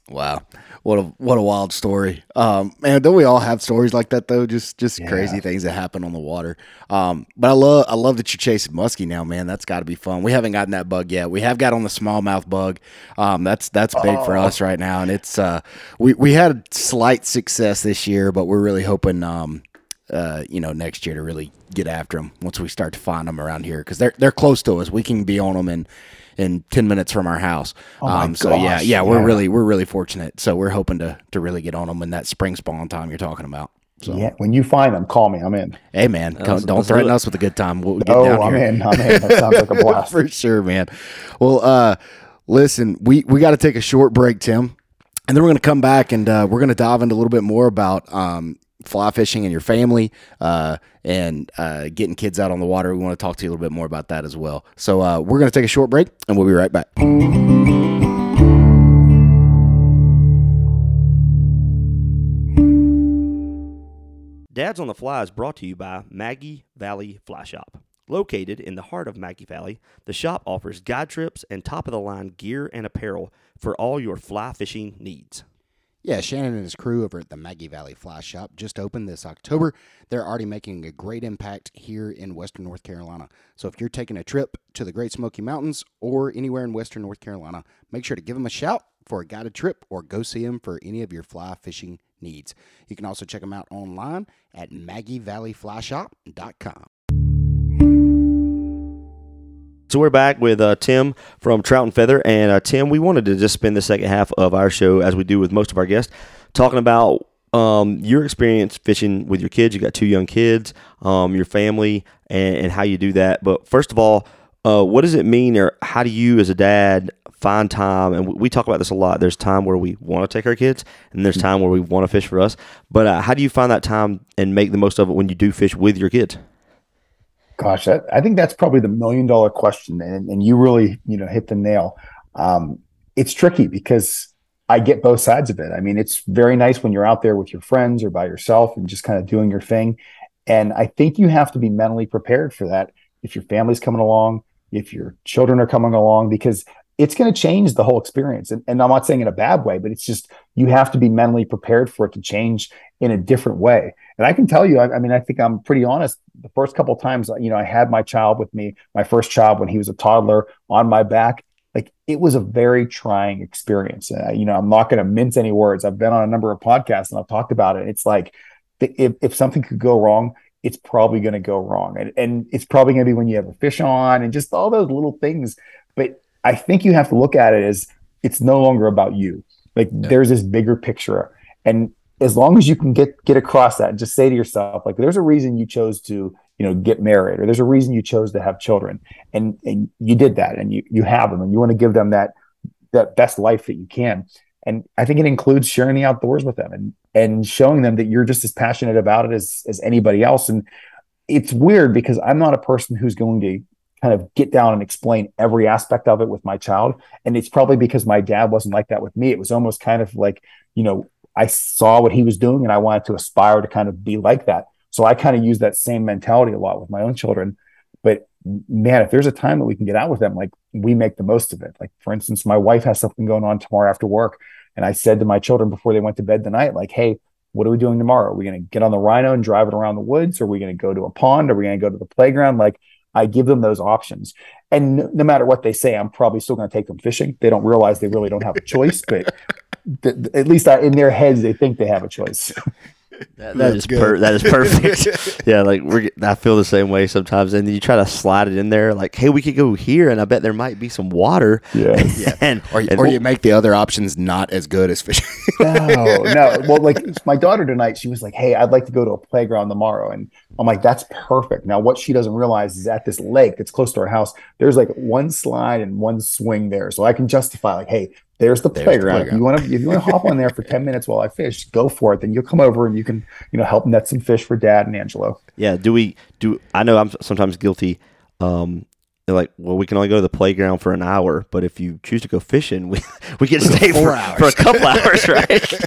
Wow, what a what a wild story. Um, man, don't we all have stories like that though? Just just Yeah. crazy things that happen on the water. Um, but I love I love that you're chasing muskie now, man. That's got to be fun. We haven't gotten that bug yet. We have got on the smallmouth bug. Um, that's that's big for Oh. us right now, and it's uh we we had slight success this year, but we're really hoping um uh, you know, next year to really get after them once we start to find them around here because they're they're close to us. We can be on them in in ten minutes from our house. Oh my um, so yeah, gosh, yeah, we're yeah. really we're really fortunate. So we're hoping to to really get on them in that spring spawn time you're talking about. So Yeah, when you find them, call me. I'm in. hey man, come, Let's- don't threaten us with a good time. We'll get Oh, down I'm here. in. I'm in. That sounds like a (laughs) blast. for sure, man. Well, uh, listen, we we got to take a short break, Tim, and then we're going to come back and uh, we're going to dive into a little bit more about um, fly fishing and your family uh, and uh, getting kids out on the water. We want to talk to you a little bit more about that as well. So uh, we're going to take a short break, and we'll be right back. Dads on the Fly is brought to you by Maggie Valley Fly Shop. Located in the heart of Maggie Valley, the shop offers guide trips and top of the line gear and apparel for all your fly fishing needs. Yeah, Shannon and his crew over at the Maggie Valley Fly Shop just opened this October. They're already making a great impact here in Western North Carolina. So if you're taking a trip to the Great Smoky Mountains or anywhere in Western North Carolina, make sure to give them a shout for a guided trip or go see them for any of your fly fishing needs. You can also check them out online at MaggieValleyFlyShop.com. So we're back with uh, Tim from Trout and Feather, and uh, Tim, we wanted to just spend the second half of our show, as we do with most of our guests, talking about um, your experience fishing with your kids. You got two young kids, um, your family, and, and how you do that. But first of all, uh, what does it mean, or how do you, as a dad, find time? And we- talk about this a lot. There's time where we want to take our kids, and there's time where we want to fish for us. But uh, how do you find that time and make the most of it when you do fish with your kids? Gosh, that, I think that's probably the million dollar question, and, and you really, you know, hit the nail. Um, it's tricky because I get both sides of it. I mean, it's very nice when you're out there with your friends or by yourself and just kind of doing your thing. And I think you have to be mentally prepared for that if your family's coming along, if your children are coming along, because it's going to change the whole experience. And, and I'm not saying in a bad way, but it's just you have to be mentally prepared for it to change in a different way. And I can tell you, I, I mean, I think I'm pretty honest. The first couple times, you know, I had my child with me, my first child when he was a toddler on my back. Like it was a very trying experience. Uh, you know, I'm not going to mince any words. I've been on a number of podcasts and I've talked about it. It's like if, if something could go wrong, it's probably going to go wrong. And, and it's probably going to be when you have a fish on and just all those little things. I think you have to look at it as it's no longer about you. Like yeah. there's this bigger picture. And as long as you can get get across that and just say to yourself, like there's a reason you chose to, you know, get married, or there's a reason you chose to have children. And and you did that and you you have them and you want to give them that that best life that you can. And I think it includes sharing the outdoors with them and and showing them that you're just as passionate about it as as anybody else. And it's weird because I'm not a person who's going to kind of get down and explain every aspect of it with my child. And it's probably because my dad wasn't like that with me. It was almost kind of like, you know, I saw what he was doing and I wanted to aspire to kind of be like that. So I kind of use that same mentality a lot with my own children. But man, if there's a time that we can get out with them, like we make the most of it. Like for instance, my wife has something going on tomorrow after work. And I said to my children before they went to bed tonight, like, hey, what are we doing tomorrow? Are we going to get on the rhino and drive it around the woods? Are we going to go to a pond? Are we going to go to the playground? Like I give them those options. And no, no matter what they say, I'm probably still going to take them fishing. They don't realize they really don't have a choice, but th- at least I, in their heads, they think they have a choice. (laughs) That, that is per- that is perfect. (laughs) yeah, like we I feel the same way sometimes, and you try to slide it in there, like, hey, we could go here, and I bet there might be some water. Yeah, (laughs) yeah. and or, and or you make the other options not as good as fishing. (laughs) no, no. Well, like my daughter tonight, she was like, hey, I'd like to go to a playground tomorrow, and I'm like, that's perfect. Now, what she doesn't realize is at this lake that's close to our house, there's like one slide and one swing there, so I can justify like, hey, there's the, there's playground. the playground. If you want to, if you want to hop on there for ten minutes while I fish, go for it. Then you'll come over and you can, you know, help net some fish for Dad and Angelo. Yeah. Do we do? I know I'm sometimes guilty. Um, they're like, well, we can only go to the playground for an hour, but if you choose to go fishing, we (laughs) we get to stay for, hours. for a couple (laughs) hours, right?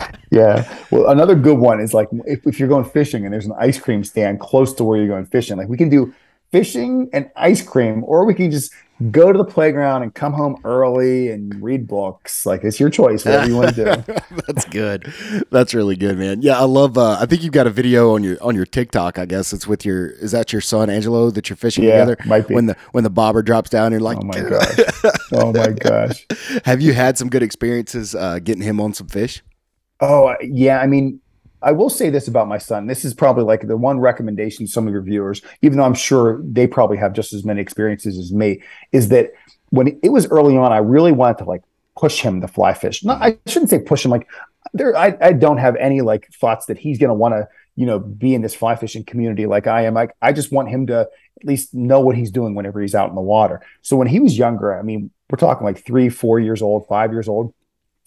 (laughs) yeah. Well, another good one is like if, if you're going fishing and there's an ice cream stand close to where you're going fishing, like we can do fishing and ice cream, or we can just go to the playground and come home early and read books. Like it's your choice, whatever you want to do. (laughs) That's good. That's really good, man. Yeah, I love. Uh, I think you've got a video on your on your TikTok. I guess it's with your. Is that your son Angelo that you're fishing yeah, together? Might be. When the when the bobber drops down, you're like, oh my gosh, oh my (laughs) gosh. Have you had some good experiences uh, getting him on some fish? Oh yeah, I mean, I will say this about my son. This is probably like the one recommendation some of your viewers, even though I'm sure they probably have just as many experiences as me, is that when it was early on, I really wanted to like push him to fly fish. Not, I shouldn't say push him. Like there, I, I don't have any like thoughts that he's going to want to, you know, be in this fly fishing community like I am. Like I just want him to at least know what he's doing whenever he's out in the water. So when he was younger, I mean, we're talking like three, four years old, five years old.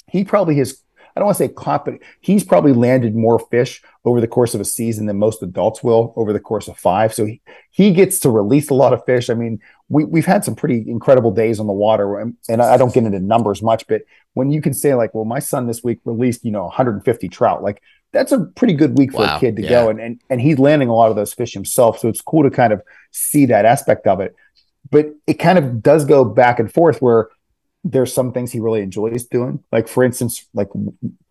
He probably has I don't want to say caught, but he's probably landed more fish over the course of a season than most adults will over the course of five. So he, he gets to release a lot of fish. I mean, we, we've had some pretty incredible days on the water, and, and I don't get into numbers much, but when you can say like, well, my son this week released, you know, 150 trout, like that's a pretty good week for wow, a kid to yeah. go. And, and, and he's landing a lot of those fish himself. So it's cool to kind of see that aspect of it. But it kind of does go back and forth where there's some things he really enjoys doing. Like for instance, like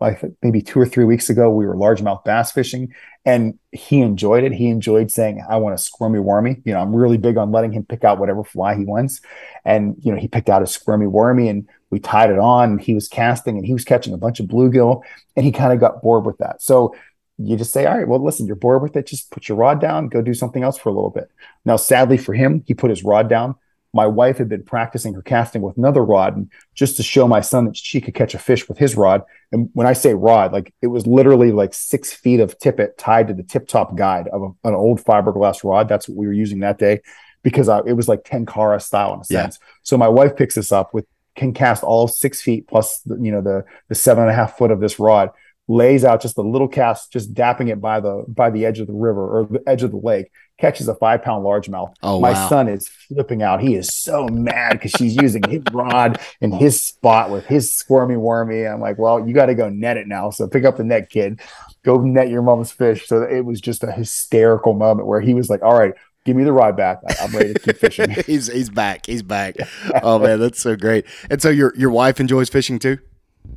like maybe two or three weeks ago, we were largemouth bass fishing, and he enjoyed it. He enjoyed saying, "I want a squirmy wormy." You know, I'm really big on letting him pick out whatever fly he wants, and you know, he picked out a squirmy wormy, and we tied it on. He was casting, and he was catching a bunch of bluegill, and he kind of got bored with that. So you just say, all right, well, listen, you're bored with it. Just put your rod down, go do something else for a little bit. Now, sadly for him, he put his rod down my wife had been practicing her casting with another rod and just to show my son that she could catch a fish with his rod. And when i say rod like it was literally like six feet of tippet tied to the tip top guide of a, an old fiberglass rod. That's what we were using that day because I, it was like tenkara style in a sense. Yeah. so my wife picks this up with can cast all six feet plus the, you know the the seven and a half foot of this rod lays out just a little cast, just dapping it by the by the edge of the river or the edge of the lake, catches a five pound largemouth. Oh, My wow. son is flipping out. He is so mad because she's using his rod in his spot with his squirmy wormy. I'm like, well, you got to go net it now. So pick up the net, kid. Go net your mom's fish. So it was just a hysterical moment where he was like, all right, give me the ride back. I, am ready to keep fishing. (laughs) he's he's back. He's back. (laughs) Oh man, that's so great. And so your your wife enjoys fishing too.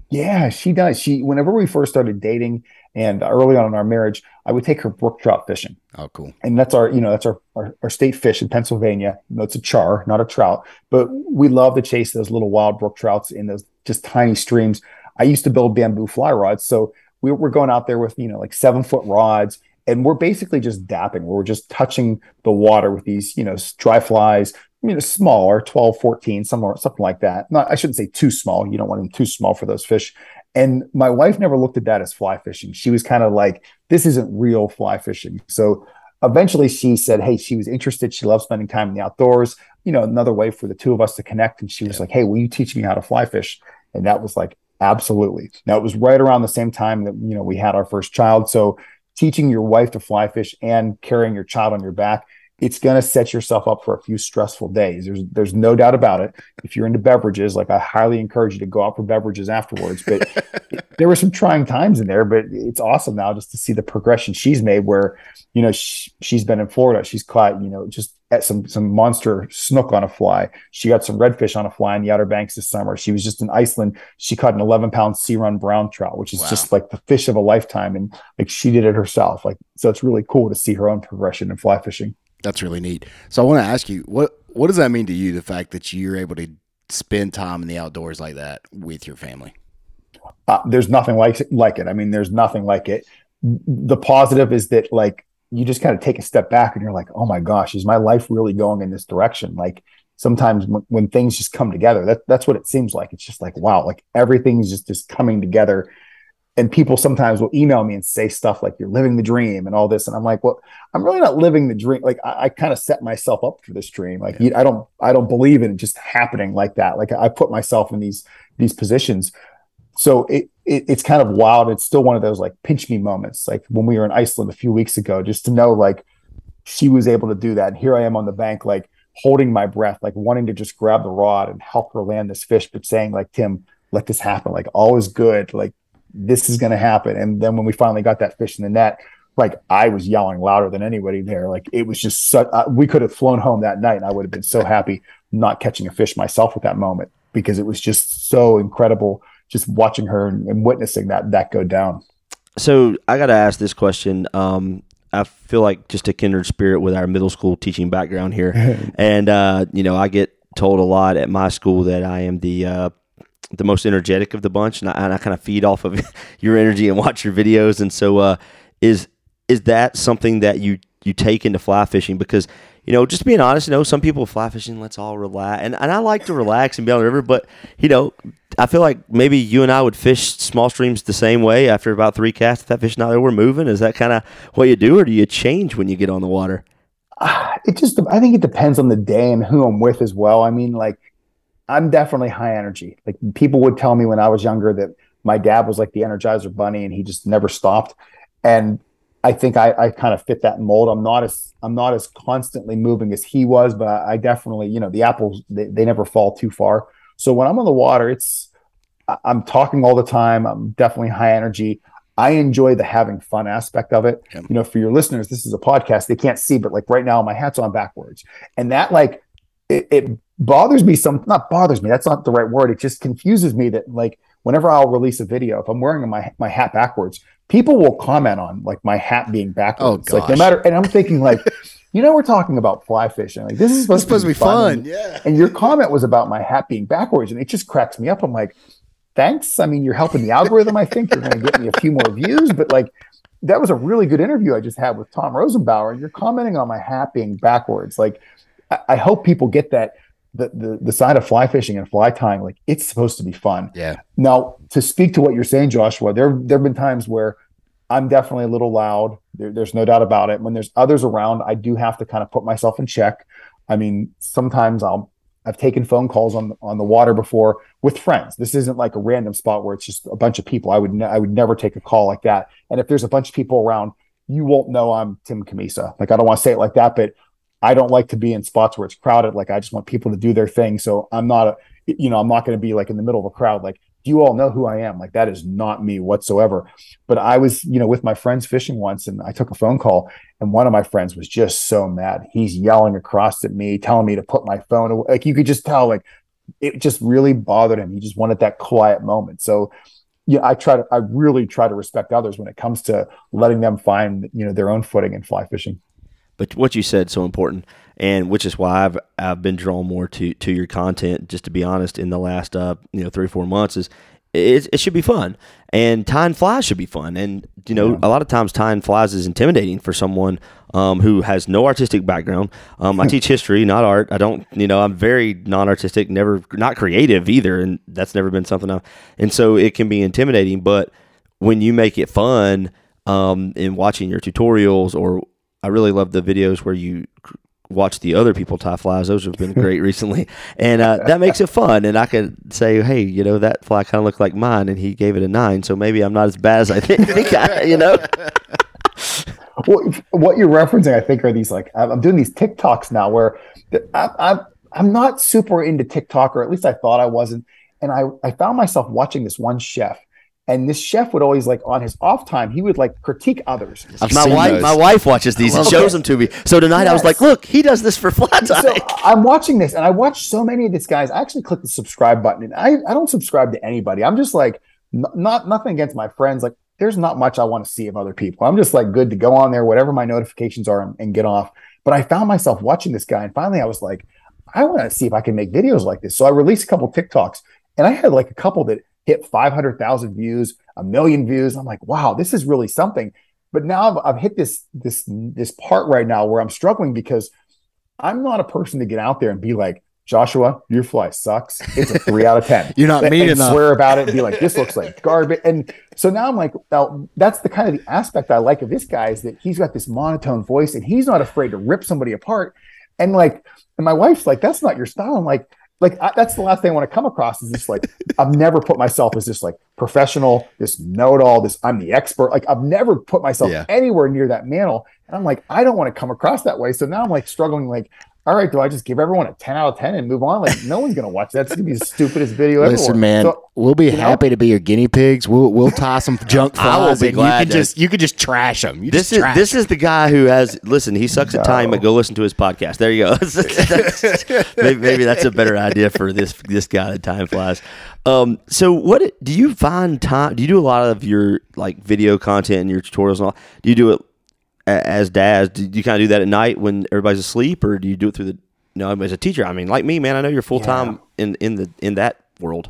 Yeah, she does. She whenever we first started dating and early on in our marriage, I would take her brook trout fishing. Oh, cool. And that's our, you know, that's our, our, our state fish in Pennsylvania. You know, it's a char, not a trout, but we love to chase those little wild brook trouts in those just tiny streams. I used to build bamboo fly rods. So we were going out there with, you know, like seven foot rods and we're basically just dapping. We're just touching the water with these, you know, dry flies, you know, smaller, 12, 14, somewhere, something like that. Not, I shouldn't say too small. You don't want them too small for those fish. And my wife never looked at that as fly fishing. She was kind of like, this isn't real fly fishing. So eventually she said, Hey, she was interested. She loves spending time in the outdoors. You know, another way for the two of us to connect. And she was yeah. like, Hey, will you teach me how to fly fish? And that was like, absolutely. Now it was right around the same time that, you know, we had our first child. So teaching your wife to fly fish and carrying your child on your back it's going to set yourself up for a few stressful days. There's there's no doubt about it. If you're into beverages, like I highly encourage you to go out for beverages afterwards. But (laughs) there were some trying times in there, but it's awesome now just to see the progression she's made. Where you know she, she's been in Florida, she's caught you know just at some some monster snook on a fly. She got some redfish on a fly in the Outer Banks this summer. She was just in Iceland. She caught an 11 pound sea run brown trout, which is wow. just like the fish of a lifetime, and like she did it herself. Like so, it's really cool to see her own progression in fly fishing. That's really neat. So I want to ask you what what does that mean to you? The fact that you're able to spend time in the outdoors like that with your family. Uh, there's nothing like like it. I mean, there's nothing like it. The positive is that like you just kind of take a step back and you're like, oh my gosh, is my life really going in this direction? Like sometimes when, when things just come together, that that's what it seems like. It's just like wow, like everything's just just coming together and people sometimes will email me and say stuff like you're living the dream and all this. And i'm like well i'm really not living the dream. Like i, I kind of set myself up for this dream. Like yeah. i don't i don't believe in it just happening like that. Like i put myself in these these positions. So it, it, it's kind of wild. It's still one of those like pinch me moments. Like when we were in iceland a few weeks ago just to know like she was able to do that. And here i am on the bank like holding my breath like wanting to just grab the rod and help her land this fish but saying like tim let this happen. Like all is good. Like this is going to happen. And then when we finally got that fish in the net, like I was yelling louder than anybody there. Like it was just such, uh, we could have flown home that night and I would have been so happy not catching a fish myself at that moment because it was just so incredible just watching her and, and witnessing that, that go down. So I got to ask this question. Um, I feel like just a kindred spirit with our middle school teaching background here. (laughs) and, uh, you know, I get told a lot at my school that I am the uh, the most energetic of the bunch, and I, and I kind of feed off of (laughs) your energy and watch your videos. And so, uh, is is that something that you you take into fly fishing? Because you know, just being honest, you know, some people fly fishing, let's all relax, and and I like to relax and be on the river, but you know, I feel like maybe you and I would fish small streams the same way after about three casts. If that fish not there, we're moving. Is that kind of what you do, or do you change when you get on the water? (sighs) it just, I think it depends on the day and who I'm with as well. I mean, like I'm definitely high energy. Like people would tell me when I was younger that my dad was like the Energizer Bunny and he just never stopped. And I think I, I kind of fit that mold. I'm not as I'm not as constantly moving as he was, but I, I definitely, you know, the apples they, they never fall too far. So when I'm on the water, it's I'm talking all the time. I'm definitely high energy. I enjoy the having fun aspect of it. Yeah. You know, for your listeners, this is a podcast. They can't see, but like right now, my hat's on backwards. And that like it, it bothers me some not bothers me that's not the right word it just confuses me that like whenever i'll release a video if i'm wearing my my hat backwards people will comment on like my hat being backwards. Oh, like no matter and i'm thinking like (laughs) you know we're talking about fly fishing like this is supposed, to be, fun, fun. yeah. And your comment was about my hat being backwards and it just cracks me up. I'm like thanks. I mean you're helping the algorithm. I think you're going to get me a few more views. But like that was a really good interview i just had with tom rosenbauer and you're commenting on my hat being backwards. Like I, I hope people get that the, the the side of fly fishing and fly tying, like it's supposed to be fun. Yeah. Now, to speak to what you're saying, Joshua, there there have been times where I'm definitely a little loud. There, there's no doubt about it. When there's others around, I do have to kind of put myself in check. I mean, sometimes I'll I've taken phone calls on on the water before with friends. This isn't like a random spot where it's just a bunch of people. I would ne- I would never take a call like that. And if there's a bunch of people around, you won't know I'm Tim Cammisa. Like I don't want to say it like that, but I don't like to be in spots where it's crowded. Like I just want people to do their thing. So I'm not a, you know, I'm not going to be like in the middle of a crowd, like do you all know who I am? Like that is not me whatsoever. But I was, you know, with my friends fishing once and I took a phone call and one of my friends was just so mad. He's yelling across at me, telling me to put my phone away. Like you could just tell, like it just really bothered him. He just wanted that quiet moment. So yeah, I try to I really try to respect others when it comes to letting them find, you know, their own footing in fly fishing. But what you said so important, and which is why I've I've been drawn more to to your content. Just to be honest, in the last uh you know three or four months is it, it should be fun and tying flies should be fun and you know yeah. a lot of times tying flies is intimidating for someone um, who has no artistic background um, i (laughs) teach history not art i don't you know i'm very non-artistic never not creative either and that's never been something i and so it can be intimidating but when you make it fun um, in watching your tutorials or I really love the videos where you watch the other people tie flies. Those have been great (laughs) recently, and uh, that makes it fun. And I can say, hey, you know, that fly kind of looked like mine, and he gave it a nine, so maybe I'm not as bad as I think. I, you know. (laughs) well, what you're referencing, I think, are these like I'm doing these TikToks now where I, I'm I'm not super into TikTok, or at least I thought I wasn't. And I, I found myself watching this one chef and this chef would always like on his off time he would like critique others. I've my wife those. my wife watches these and shows them to me so tonight yes. i was like look he does this for flat tie so (laughs) i'm watching this and i watch so many of these guys. I actually click the subscribe button and i, I don't subscribe to anybody. I'm just like n- not nothing against my friends. Like there's not much i want to see of other people. I'm just like good to go on there whatever my notifications are and, and get off. But i found myself watching this guy and finally i was like i want to see if i can make videos like this. So i released a couple tiktoks and i had like a couple that hit 500,000 views, a million views. I'm like, wow, this is really something. But now I've, I've hit this this this part right now where I'm struggling because I'm not a person to get out there and be like, Joshua, your fly sucks. It's a three out of ten. (laughs) You're not mean and enough. Swear about it and be like, this looks like garbage. And so now I'm like, now that's the kind of the aspect I like of this guy is that he's got this monotone voice and he's not afraid to rip somebody apart. And like, and my wife's like, that's not your style. I'm like, like I, that's the last thing I want to come across is this like I've never put myself as this like professional, this know-it-all, this I'm the expert. Like I've never put myself yeah. anywhere near that mantle. And I'm like, I don't want to come across that way. So now I'm like struggling, like, all right, do I just give everyone a 10 out of 10 and move on? Like, no one's gonna watch that. It's gonna be the stupidest video ever. Listen, man, so, we'll be happy know? to be your guinea pigs. We'll we'll toss some (laughs) junk flies. and you can just you can just trash them. You this is this is the guy who has listen. He sucks no. at time, but go listen to his podcast. There you go. (laughs) (laughs) maybe, maybe, that's a better idea for this this guy that time flies. Um, so what do you find time? Do you do a lot of your like video content and your tutorials and all? Do you do it as dads, do you kind of do that at night when everybody's asleep, or do you do it through the? You know, as a teacher, I mean, like me, man, I know you're full time yeah. in in the in that world.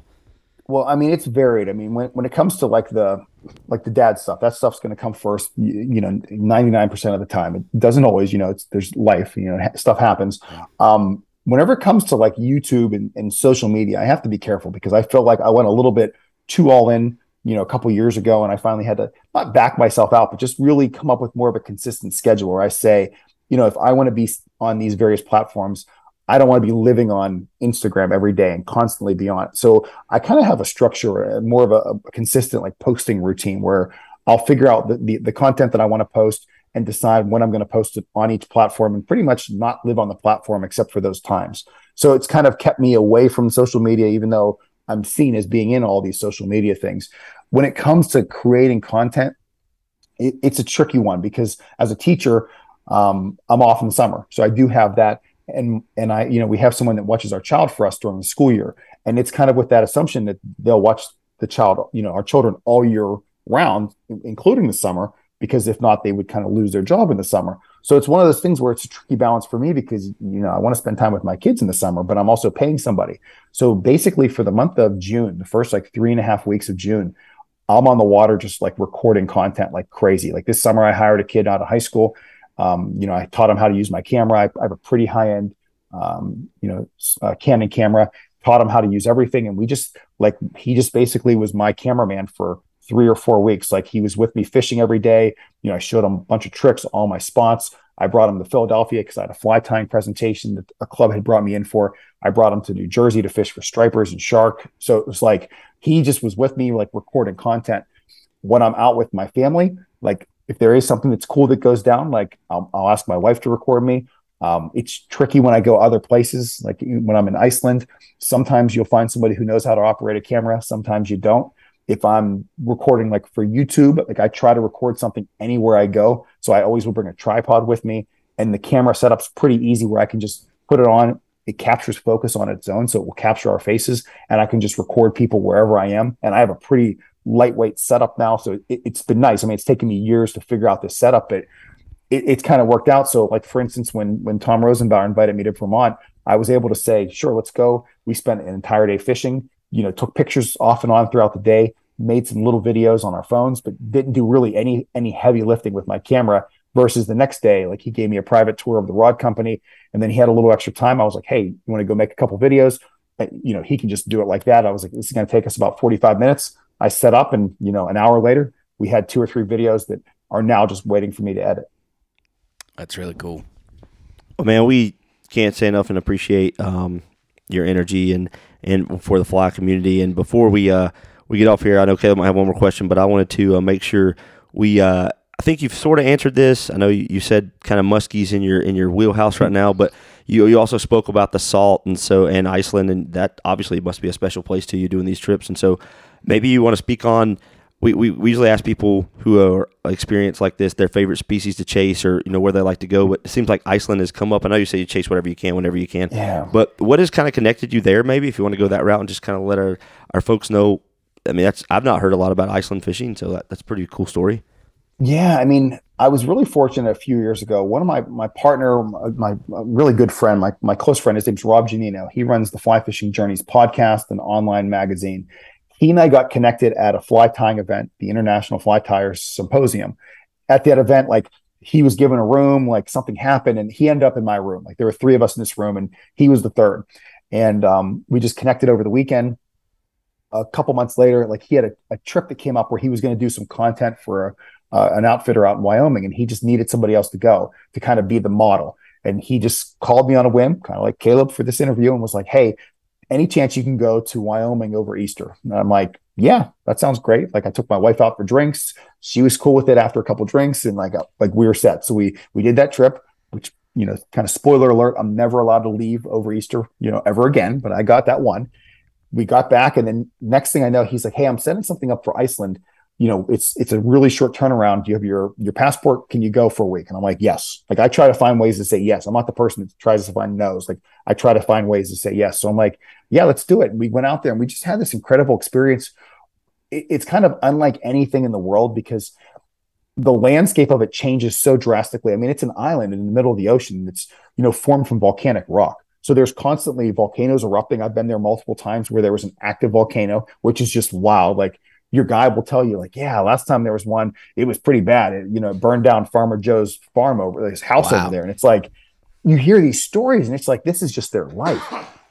Well, I mean, it's varied. I mean, when when it comes to like the like the dad stuff, that stuff's going to come first. You, you know, ninety nine percent of the time. It doesn't always. You know, it's there's life. You know, stuff happens. Um, whenever it comes to like YouTube and, and social media, I have to be careful because I feel like I went a little bit too all in you know a couple years ago and i finally had to not back myself out but just really come up with more of a consistent schedule where i say you know if i want to be on these various platforms i don't want to be living on instagram every day and constantly be on it. So i kind of have a structure uh, more of a, a, consistent like posting routine where i'll figure out the, the, the content that i want to post and decide when i'm going to post it on each platform and pretty much not live on the platform except for those times. So it's kind of kept me away from social media even though I'm seen as being in all these social media things. When it comes to creating content, it, it's a tricky one because as a teacher, um, I'm off in the summer, so I do have that, and and I, you know, we have someone that watches our child for us during the school year, and it's kind of with that assumption that they'll watch the child, you know, our children all year round, including the summer, because if not, they would kind of lose their job in the summer. So it's one of those things where it's a tricky balance for me because you know I want to spend time with my kids in the summer, but I'm also paying somebody. So basically, for the month of June, the first like three and a half weeks of June, I'm on the water just like recording content like crazy. Like this summer, I hired a kid out of high school. Um, you know, I taught him how to use my camera. I, I have a pretty high end, um, you know, uh, Canon camera. Taught him how to use everything, and we just like he just basically was my cameraman for three or four weeks. Like he was with me fishing every day. You know, I showed him a bunch of tricks, all my spots. I brought him to Philadelphia because I had a fly tying presentation that a club had brought me in for. I brought him to New Jersey to fish for stripers and shark. So it was like he just was with me, like recording content. When I'm out with my family, like if there is something that's cool that goes down, like I'll, I'll ask my wife to record me, Um, it's tricky when I go other places, like when I'm in Iceland. Sometimes you'll find somebody who knows how to operate a camera. Sometimes you don't. If I'm recording like for YouTube, like I try to record something anywhere I go. So I always will bring a tripod with me and the camera setup's pretty easy where I can just put it on. It captures focus on its own. So it will capture our faces and I can just record people wherever I am. And I have a pretty lightweight setup now. So it, has been nice. I mean, it's taken me years to figure out this setup, but it, it's kind of worked out. So, like for instance, when when Tom Rosenbauer invited me to Vermont, I was able to say, "Sure, let's go." We spent an entire day fishing. You know, took pictures off and on throughout the day, made some little videos on our phones, but didn't do really any any heavy lifting with my camera. Versus the next day, like he gave me a private tour of the rod company, and then he had a little extra time. I was like, "Hey, you want to go make a couple videos?" You know, he can just do it like that. I was like, "This is going to take us about forty five minutes." I set up, and you know, an hour later, we had two or three videos that are now just waiting for me to edit. That's really cool. Well, man, we can't say enough and appreciate um, your energy and and for the fly community. And before we uh, we get off here, I know Caleb might have one more question, but I wanted to uh, make sure we. Uh, I think you've sort of answered this. I know you, you said kind of muskies in your in your wheelhouse right now, but you you also spoke about the salt and so and Iceland, and that obviously must be a special place to you doing these trips. And so maybe you want to speak on we, we, we usually ask people who are experienced like this their favorite species to chase or you know where they like to go but it seems like iceland has come up. I know you say you chase whatever you can whenever you can. Yeah. but what has kind of connected you there maybe if you want to go that route and just kind of let our, our folks know? I mean that's i've not heard a lot about iceland fishing so that, that's a pretty cool story. Yeah i mean i was really fortunate a few years ago. One of my my partner my, my really good friend my, my close friend his name's rob Giannino. he runs the fly fishing journeys podcast and online magazine he and I got connected at a fly tying event, the International Fly Tyers Symposium. At that event, like he was given a room, like something happened, and he ended up in my room. Like there were three of us in this room, and he was the third. And um, we just connected over the weekend. A couple months later, like he had a, a trip that came up where he was going to do some content for a, uh, an outfitter out in Wyoming, and he just needed somebody else to go to kind of be the model. And he just called me on a whim, kind of like Caleb for this interview, and was like, "Hey, any chance you can go to Wyoming over Easter? And I'm like, yeah, that sounds great. Like I took my wife out for drinks. She was cool with it after a couple drinks and like, uh, like we were set. So we, we did that trip, which, you know, kind of spoiler alert, I'm never allowed to leave over Easter, you know, ever again, but I got that one. We got back and then next thing I know, he's like, Hey, I'm setting something up for Iceland you know, it's it's a really short turnaround. Do you have your your passport? Can you go for a week? And I'm like, yes. Like I try to find ways to say yes. I'm not the person that tries to find no's. Like I try to find ways to say yes. So I'm like, yeah, let's do it. And we went out there and we just had this incredible experience. It, it's kind of unlike anything in the world because the landscape of it changes so drastically. I mean, it's an island in the middle of the ocean. It's you know formed from volcanic rock. So there's constantly volcanoes erupting. I've been there multiple times where there was an active volcano, which is just wild. Like your guy will tell you like, yeah, last time there was one, it was pretty bad. It, you know, burned down Farmer Joe's farm over his house wow. over there. And it's like, you hear these stories and it's like, this is just their life.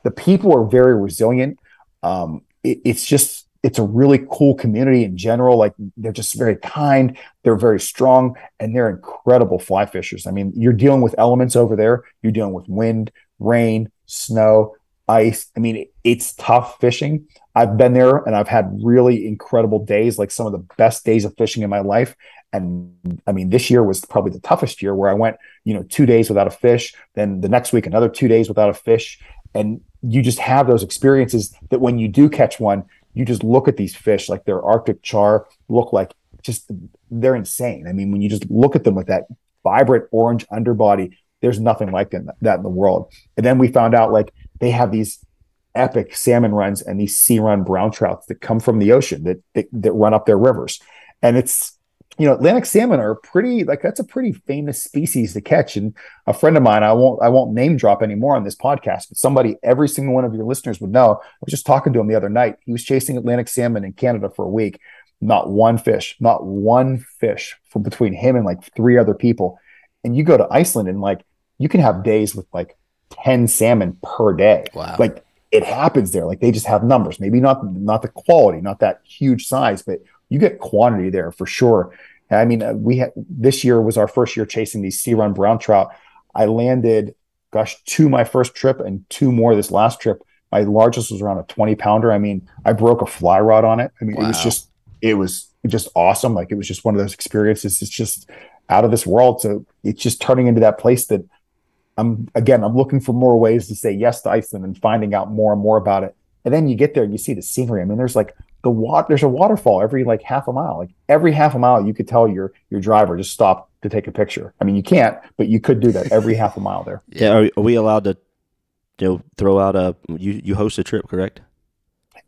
The people are very resilient. Um, it, it's just, it's a really cool community in general. Like they're just very kind, they're very strong, and they're incredible fly fishers. I mean, you're dealing with elements over there. You're dealing with wind, rain, snow, ice. I mean, it's tough fishing. I've been there and I've had really incredible days, like some of the best days of fishing in my life. And I mean, this year was probably the toughest year where I went, you know, two days without a fish, then the next week, another two days without a fish. And you just have those experiences that when you do catch one, you just look at these fish like they're Arctic char, look like just they're insane. I mean, when you just look at them with that vibrant orange underbody, there's nothing like that in the world. And then we found out like they have these epic salmon runs and these sea run brown trouts that come from the ocean that, that, that run up their rivers. And it's you know Atlantic salmon are pretty like that's a pretty famous species to catch. And a friend of mine, I won't I won't name drop anymore on this podcast, but somebody every single one of your listeners would know. I was just talking to him the other night. He was chasing Atlantic salmon in Canada for a week. Not one fish, not one fish from between him and like three other people. And you go to Iceland and like you can have days with like 10 salmon per day. Wow. Like it happens there. Like they just have numbers, maybe not not the quality, not that huge size, but you get quantity there for sure. I mean, uh, we had this year was our first year chasing these sea run brown trout. I landed, gosh, two my first trip and two more this last trip. My largest was around a 20 pounder. I mean, I broke a fly rod on it. I mean, wow. it was just, it was just awesome. Like it was just one of those experiences. It's just out of this world. So it's just turning into that place that I'm again, I'm looking for more ways to say yes to Iceland and finding out more and more about it. And then you get there and you see the scenery. I mean, there's like the water, there's a waterfall every like half a mile. Like every half a mile, you could tell your your driver just stop to take a picture. I mean, you can't, but you could do that every half a mile there. (laughs) Yeah, are, are we allowed to, you know, throw out a you you host a trip, correct?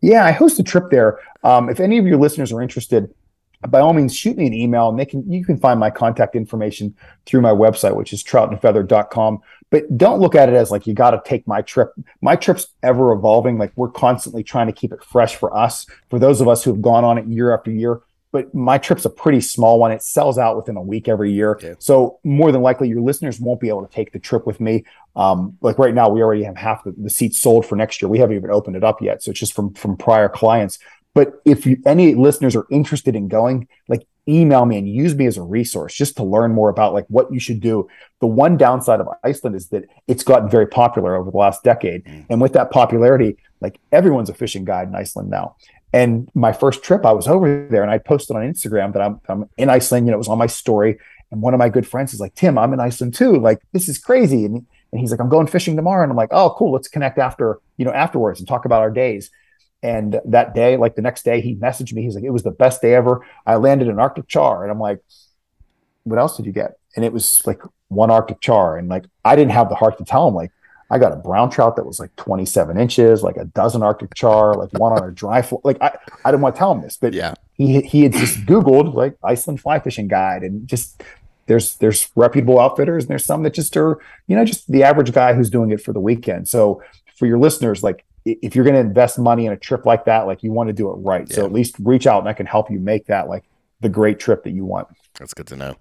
Yeah, I host a trip there. Um, if any of your listeners are interested, by all means, shoot me an email and they can you can find my contact information through my website, which is troutandfeather.com. But don't look at it as like you got to take my trip. My trip's ever evolving. Like we're constantly trying to keep it fresh for us, for those of us who have gone on it year after year. But my trip's a pretty small one. It sells out within a week every year. Yeah. So more than likely, your listeners won't be able to take the trip with me. Um, like right now, we already have half the, the seats sold for next year. We haven't even opened it up yet. So it's just from from prior clients. But if you, any listeners are interested in going, like email me and use me as a resource just to learn more about like what you should do. The one downside of Iceland is that it's gotten very popular over the last decade. Mm. And with that popularity, like everyone's a fishing guide in Iceland now. And my first trip, I was over there and I posted on Instagram that I'm, I'm in Iceland. You know, it was on my story. And one of my good friends is like, Tim, I'm in Iceland too. Like, this is crazy. And, and he's like, I'm going fishing tomorrow. And I'm like, oh, cool. Let's connect after, you know, afterwards and talk about our days. And that day, like the next day, he messaged me. He's like, it was the best day ever. I landed an Arctic char. And I'm like, what else did you get? And it was like one Arctic char. And like, I didn't have the heart to tell him, like, I got a brown trout that was like 27 inches, like a dozen Arctic char, like one on a dry fly. Like I, I didn't want to tell him this, but yeah, he he had just Googled like Iceland fly fishing guide and just there's there's reputable outfitters and there's some that just are, you know, just the average guy who's doing it for the weekend. So for your listeners, like if you're going to invest money in a trip like that, like you want to do it right. Yeah. So at least reach out and I can help you make that like the great trip that you want. That's good to know.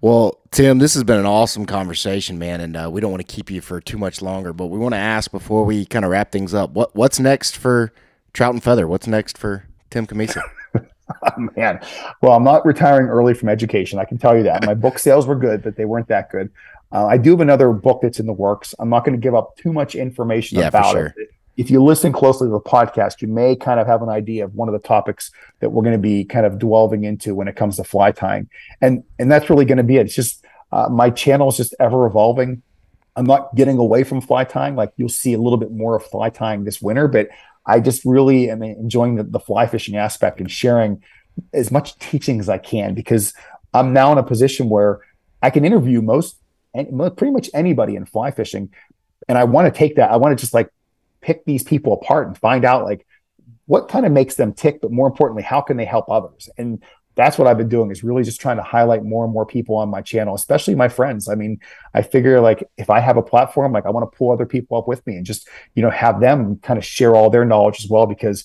Well, Tim, this has been an awesome conversation, man, and uh, we don't want to keep you for too much longer, but we want to ask before we kind of wrap things up, what what's next for Trout and Feather? What's next for Tim Cammisa? (laughs) oh, man, well, I'm not retiring early from education. I can tell you that. My book sales were good, but they weren't that good. Uh, I do have another book that's in the works. I'm not going to give up too much information yeah, about sure. it if you listen closely to the podcast, you may kind of have an idea of one of the topics that we're going to be kind of delving into when it comes to fly tying, and and that's really going to be it. It's just uh, my channel is just ever evolving. I'm not getting away from fly tying. Like you'll see a little bit more of fly tying this winter, but I just really am enjoying the, the fly fishing aspect and sharing as much teaching as I can because I'm now in a position where I can interview most pretty much anybody in fly fishing and I want to take that. I want to just like pick these people apart and find out like what kind of makes them tick, but more importantly, how can they help others? And that's what I've been doing is really just trying to highlight more and more people on my channel, especially my friends. I mean, I figure like if I have a platform, like I want to pull other people up with me and just, you know, have them kind of share all their knowledge as well because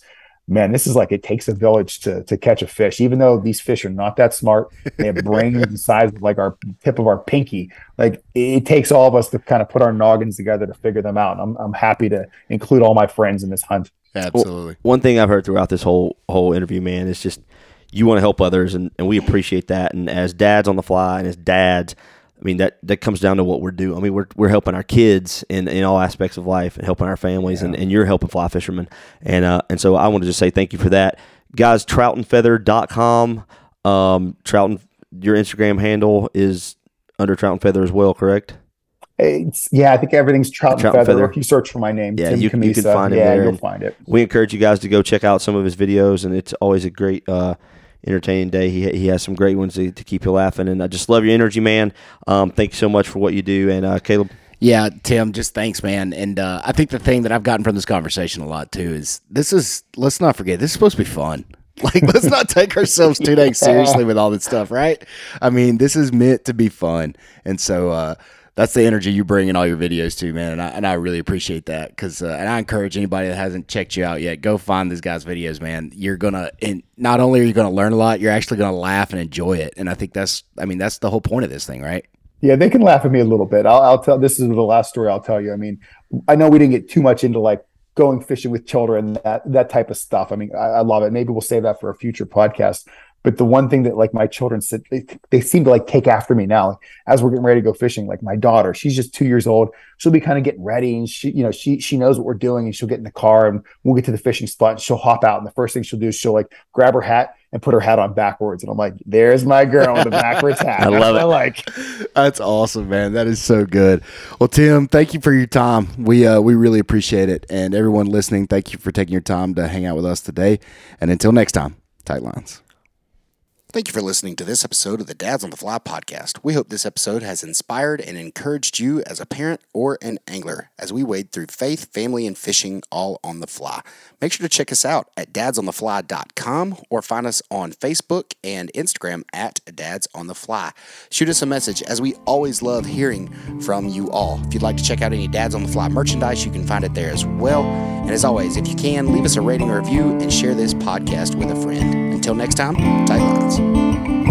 man, this is like it takes a village to to catch a fish. Even though these fish are not that smart, they have brains the (laughs) size of like our tip of our pinky. Like it takes all of us to kind of put our noggins together to figure them out. I'm I'm happy to include all my friends in this hunt. Absolutely. Well, one thing I've heard throughout this whole whole interview, man, is just you want to help others, and, and we appreciate that. And as dads on the fly, and as dads, I mean that that comes down to what we're doing. I mean we're we're helping our kids in, in all aspects of life and helping our families, yeah. and, and you're helping fly fishermen, and uh, and so I want to just say thank you for that, guys. Troutandfeather.com, um, Trout and your Instagram handle is under Trout and Feather as well, correct? It's, yeah, I think everything's Trout, Trout and, Feather. Feather. If you search for my name, yeah, you, you, can find it. Yeah, there. you'll find it. We encourage you guys to go check out some of his videos, and it's always a great. Uh, entertaining day. He, he has some great ones to, to keep you laughing, and I just love your energy, man. Um, thank you so much for what you do, and uh, Caleb. Yeah, Tim, just thanks, man. And uh, I think the thing that I've gotten from this conversation a lot too is this is let's not forget this is supposed to be fun. (laughs) Like, let's not take ourselves too dang (laughs) seriously with all this stuff, right? I mean, this is meant to be fun, and so uh, that's the energy you bring in all your videos too, man. And I, and I really appreciate that because, uh, and I encourage anybody that hasn't checked you out yet, go find these guys' videos, man. You're gonna, and not only are you gonna learn a lot, you're actually gonna laugh and enjoy it. And I think that's, I mean, that's the whole point of this thing, right? Yeah, they can laugh at me a little bit. I'll, I'll tell. This is the last story I'll tell you. I mean, I know we didn't get too much into like going fishing with children that that type of stuff. I mean, I, I love it. Maybe we'll save that for a future podcast. But the one thing that like my children said, they, they seem to like take after me now. As we're getting ready to go fishing, like my daughter, she's just two years old. She'll be kind of getting ready, and she, you know, she she knows what we're doing, and she'll get in the car, and we'll get to the fishing spot, and she'll hop out, and the first thing she'll do is she'll like grab her hat and put her hat on backwards, and I'm like, "There's my girl with the backwards (laughs) hat." I love That's it. I like. That's awesome, man. That is so good. Well, Tim, thank you for your time. We uh, we really appreciate it, and everyone listening, thank you for taking your time to hang out with us today. And until next time, tight lines. Thank you for listening to this episode of the Dads on the Fly podcast. We hope this episode has inspired and encouraged you as a parent or an angler as we wade through faith, family, and fishing all on the fly. Make sure to check us out at dadsonthefly.com or find us on Facebook and Instagram at Dads on the Fly. Shoot us a message as we always love hearing from you all. If you'd like to check out any Dads on the Fly merchandise, you can find it there as well. And as always, if you can, leave us a rating or review and share this podcast with a friend. Until next time, tight lines.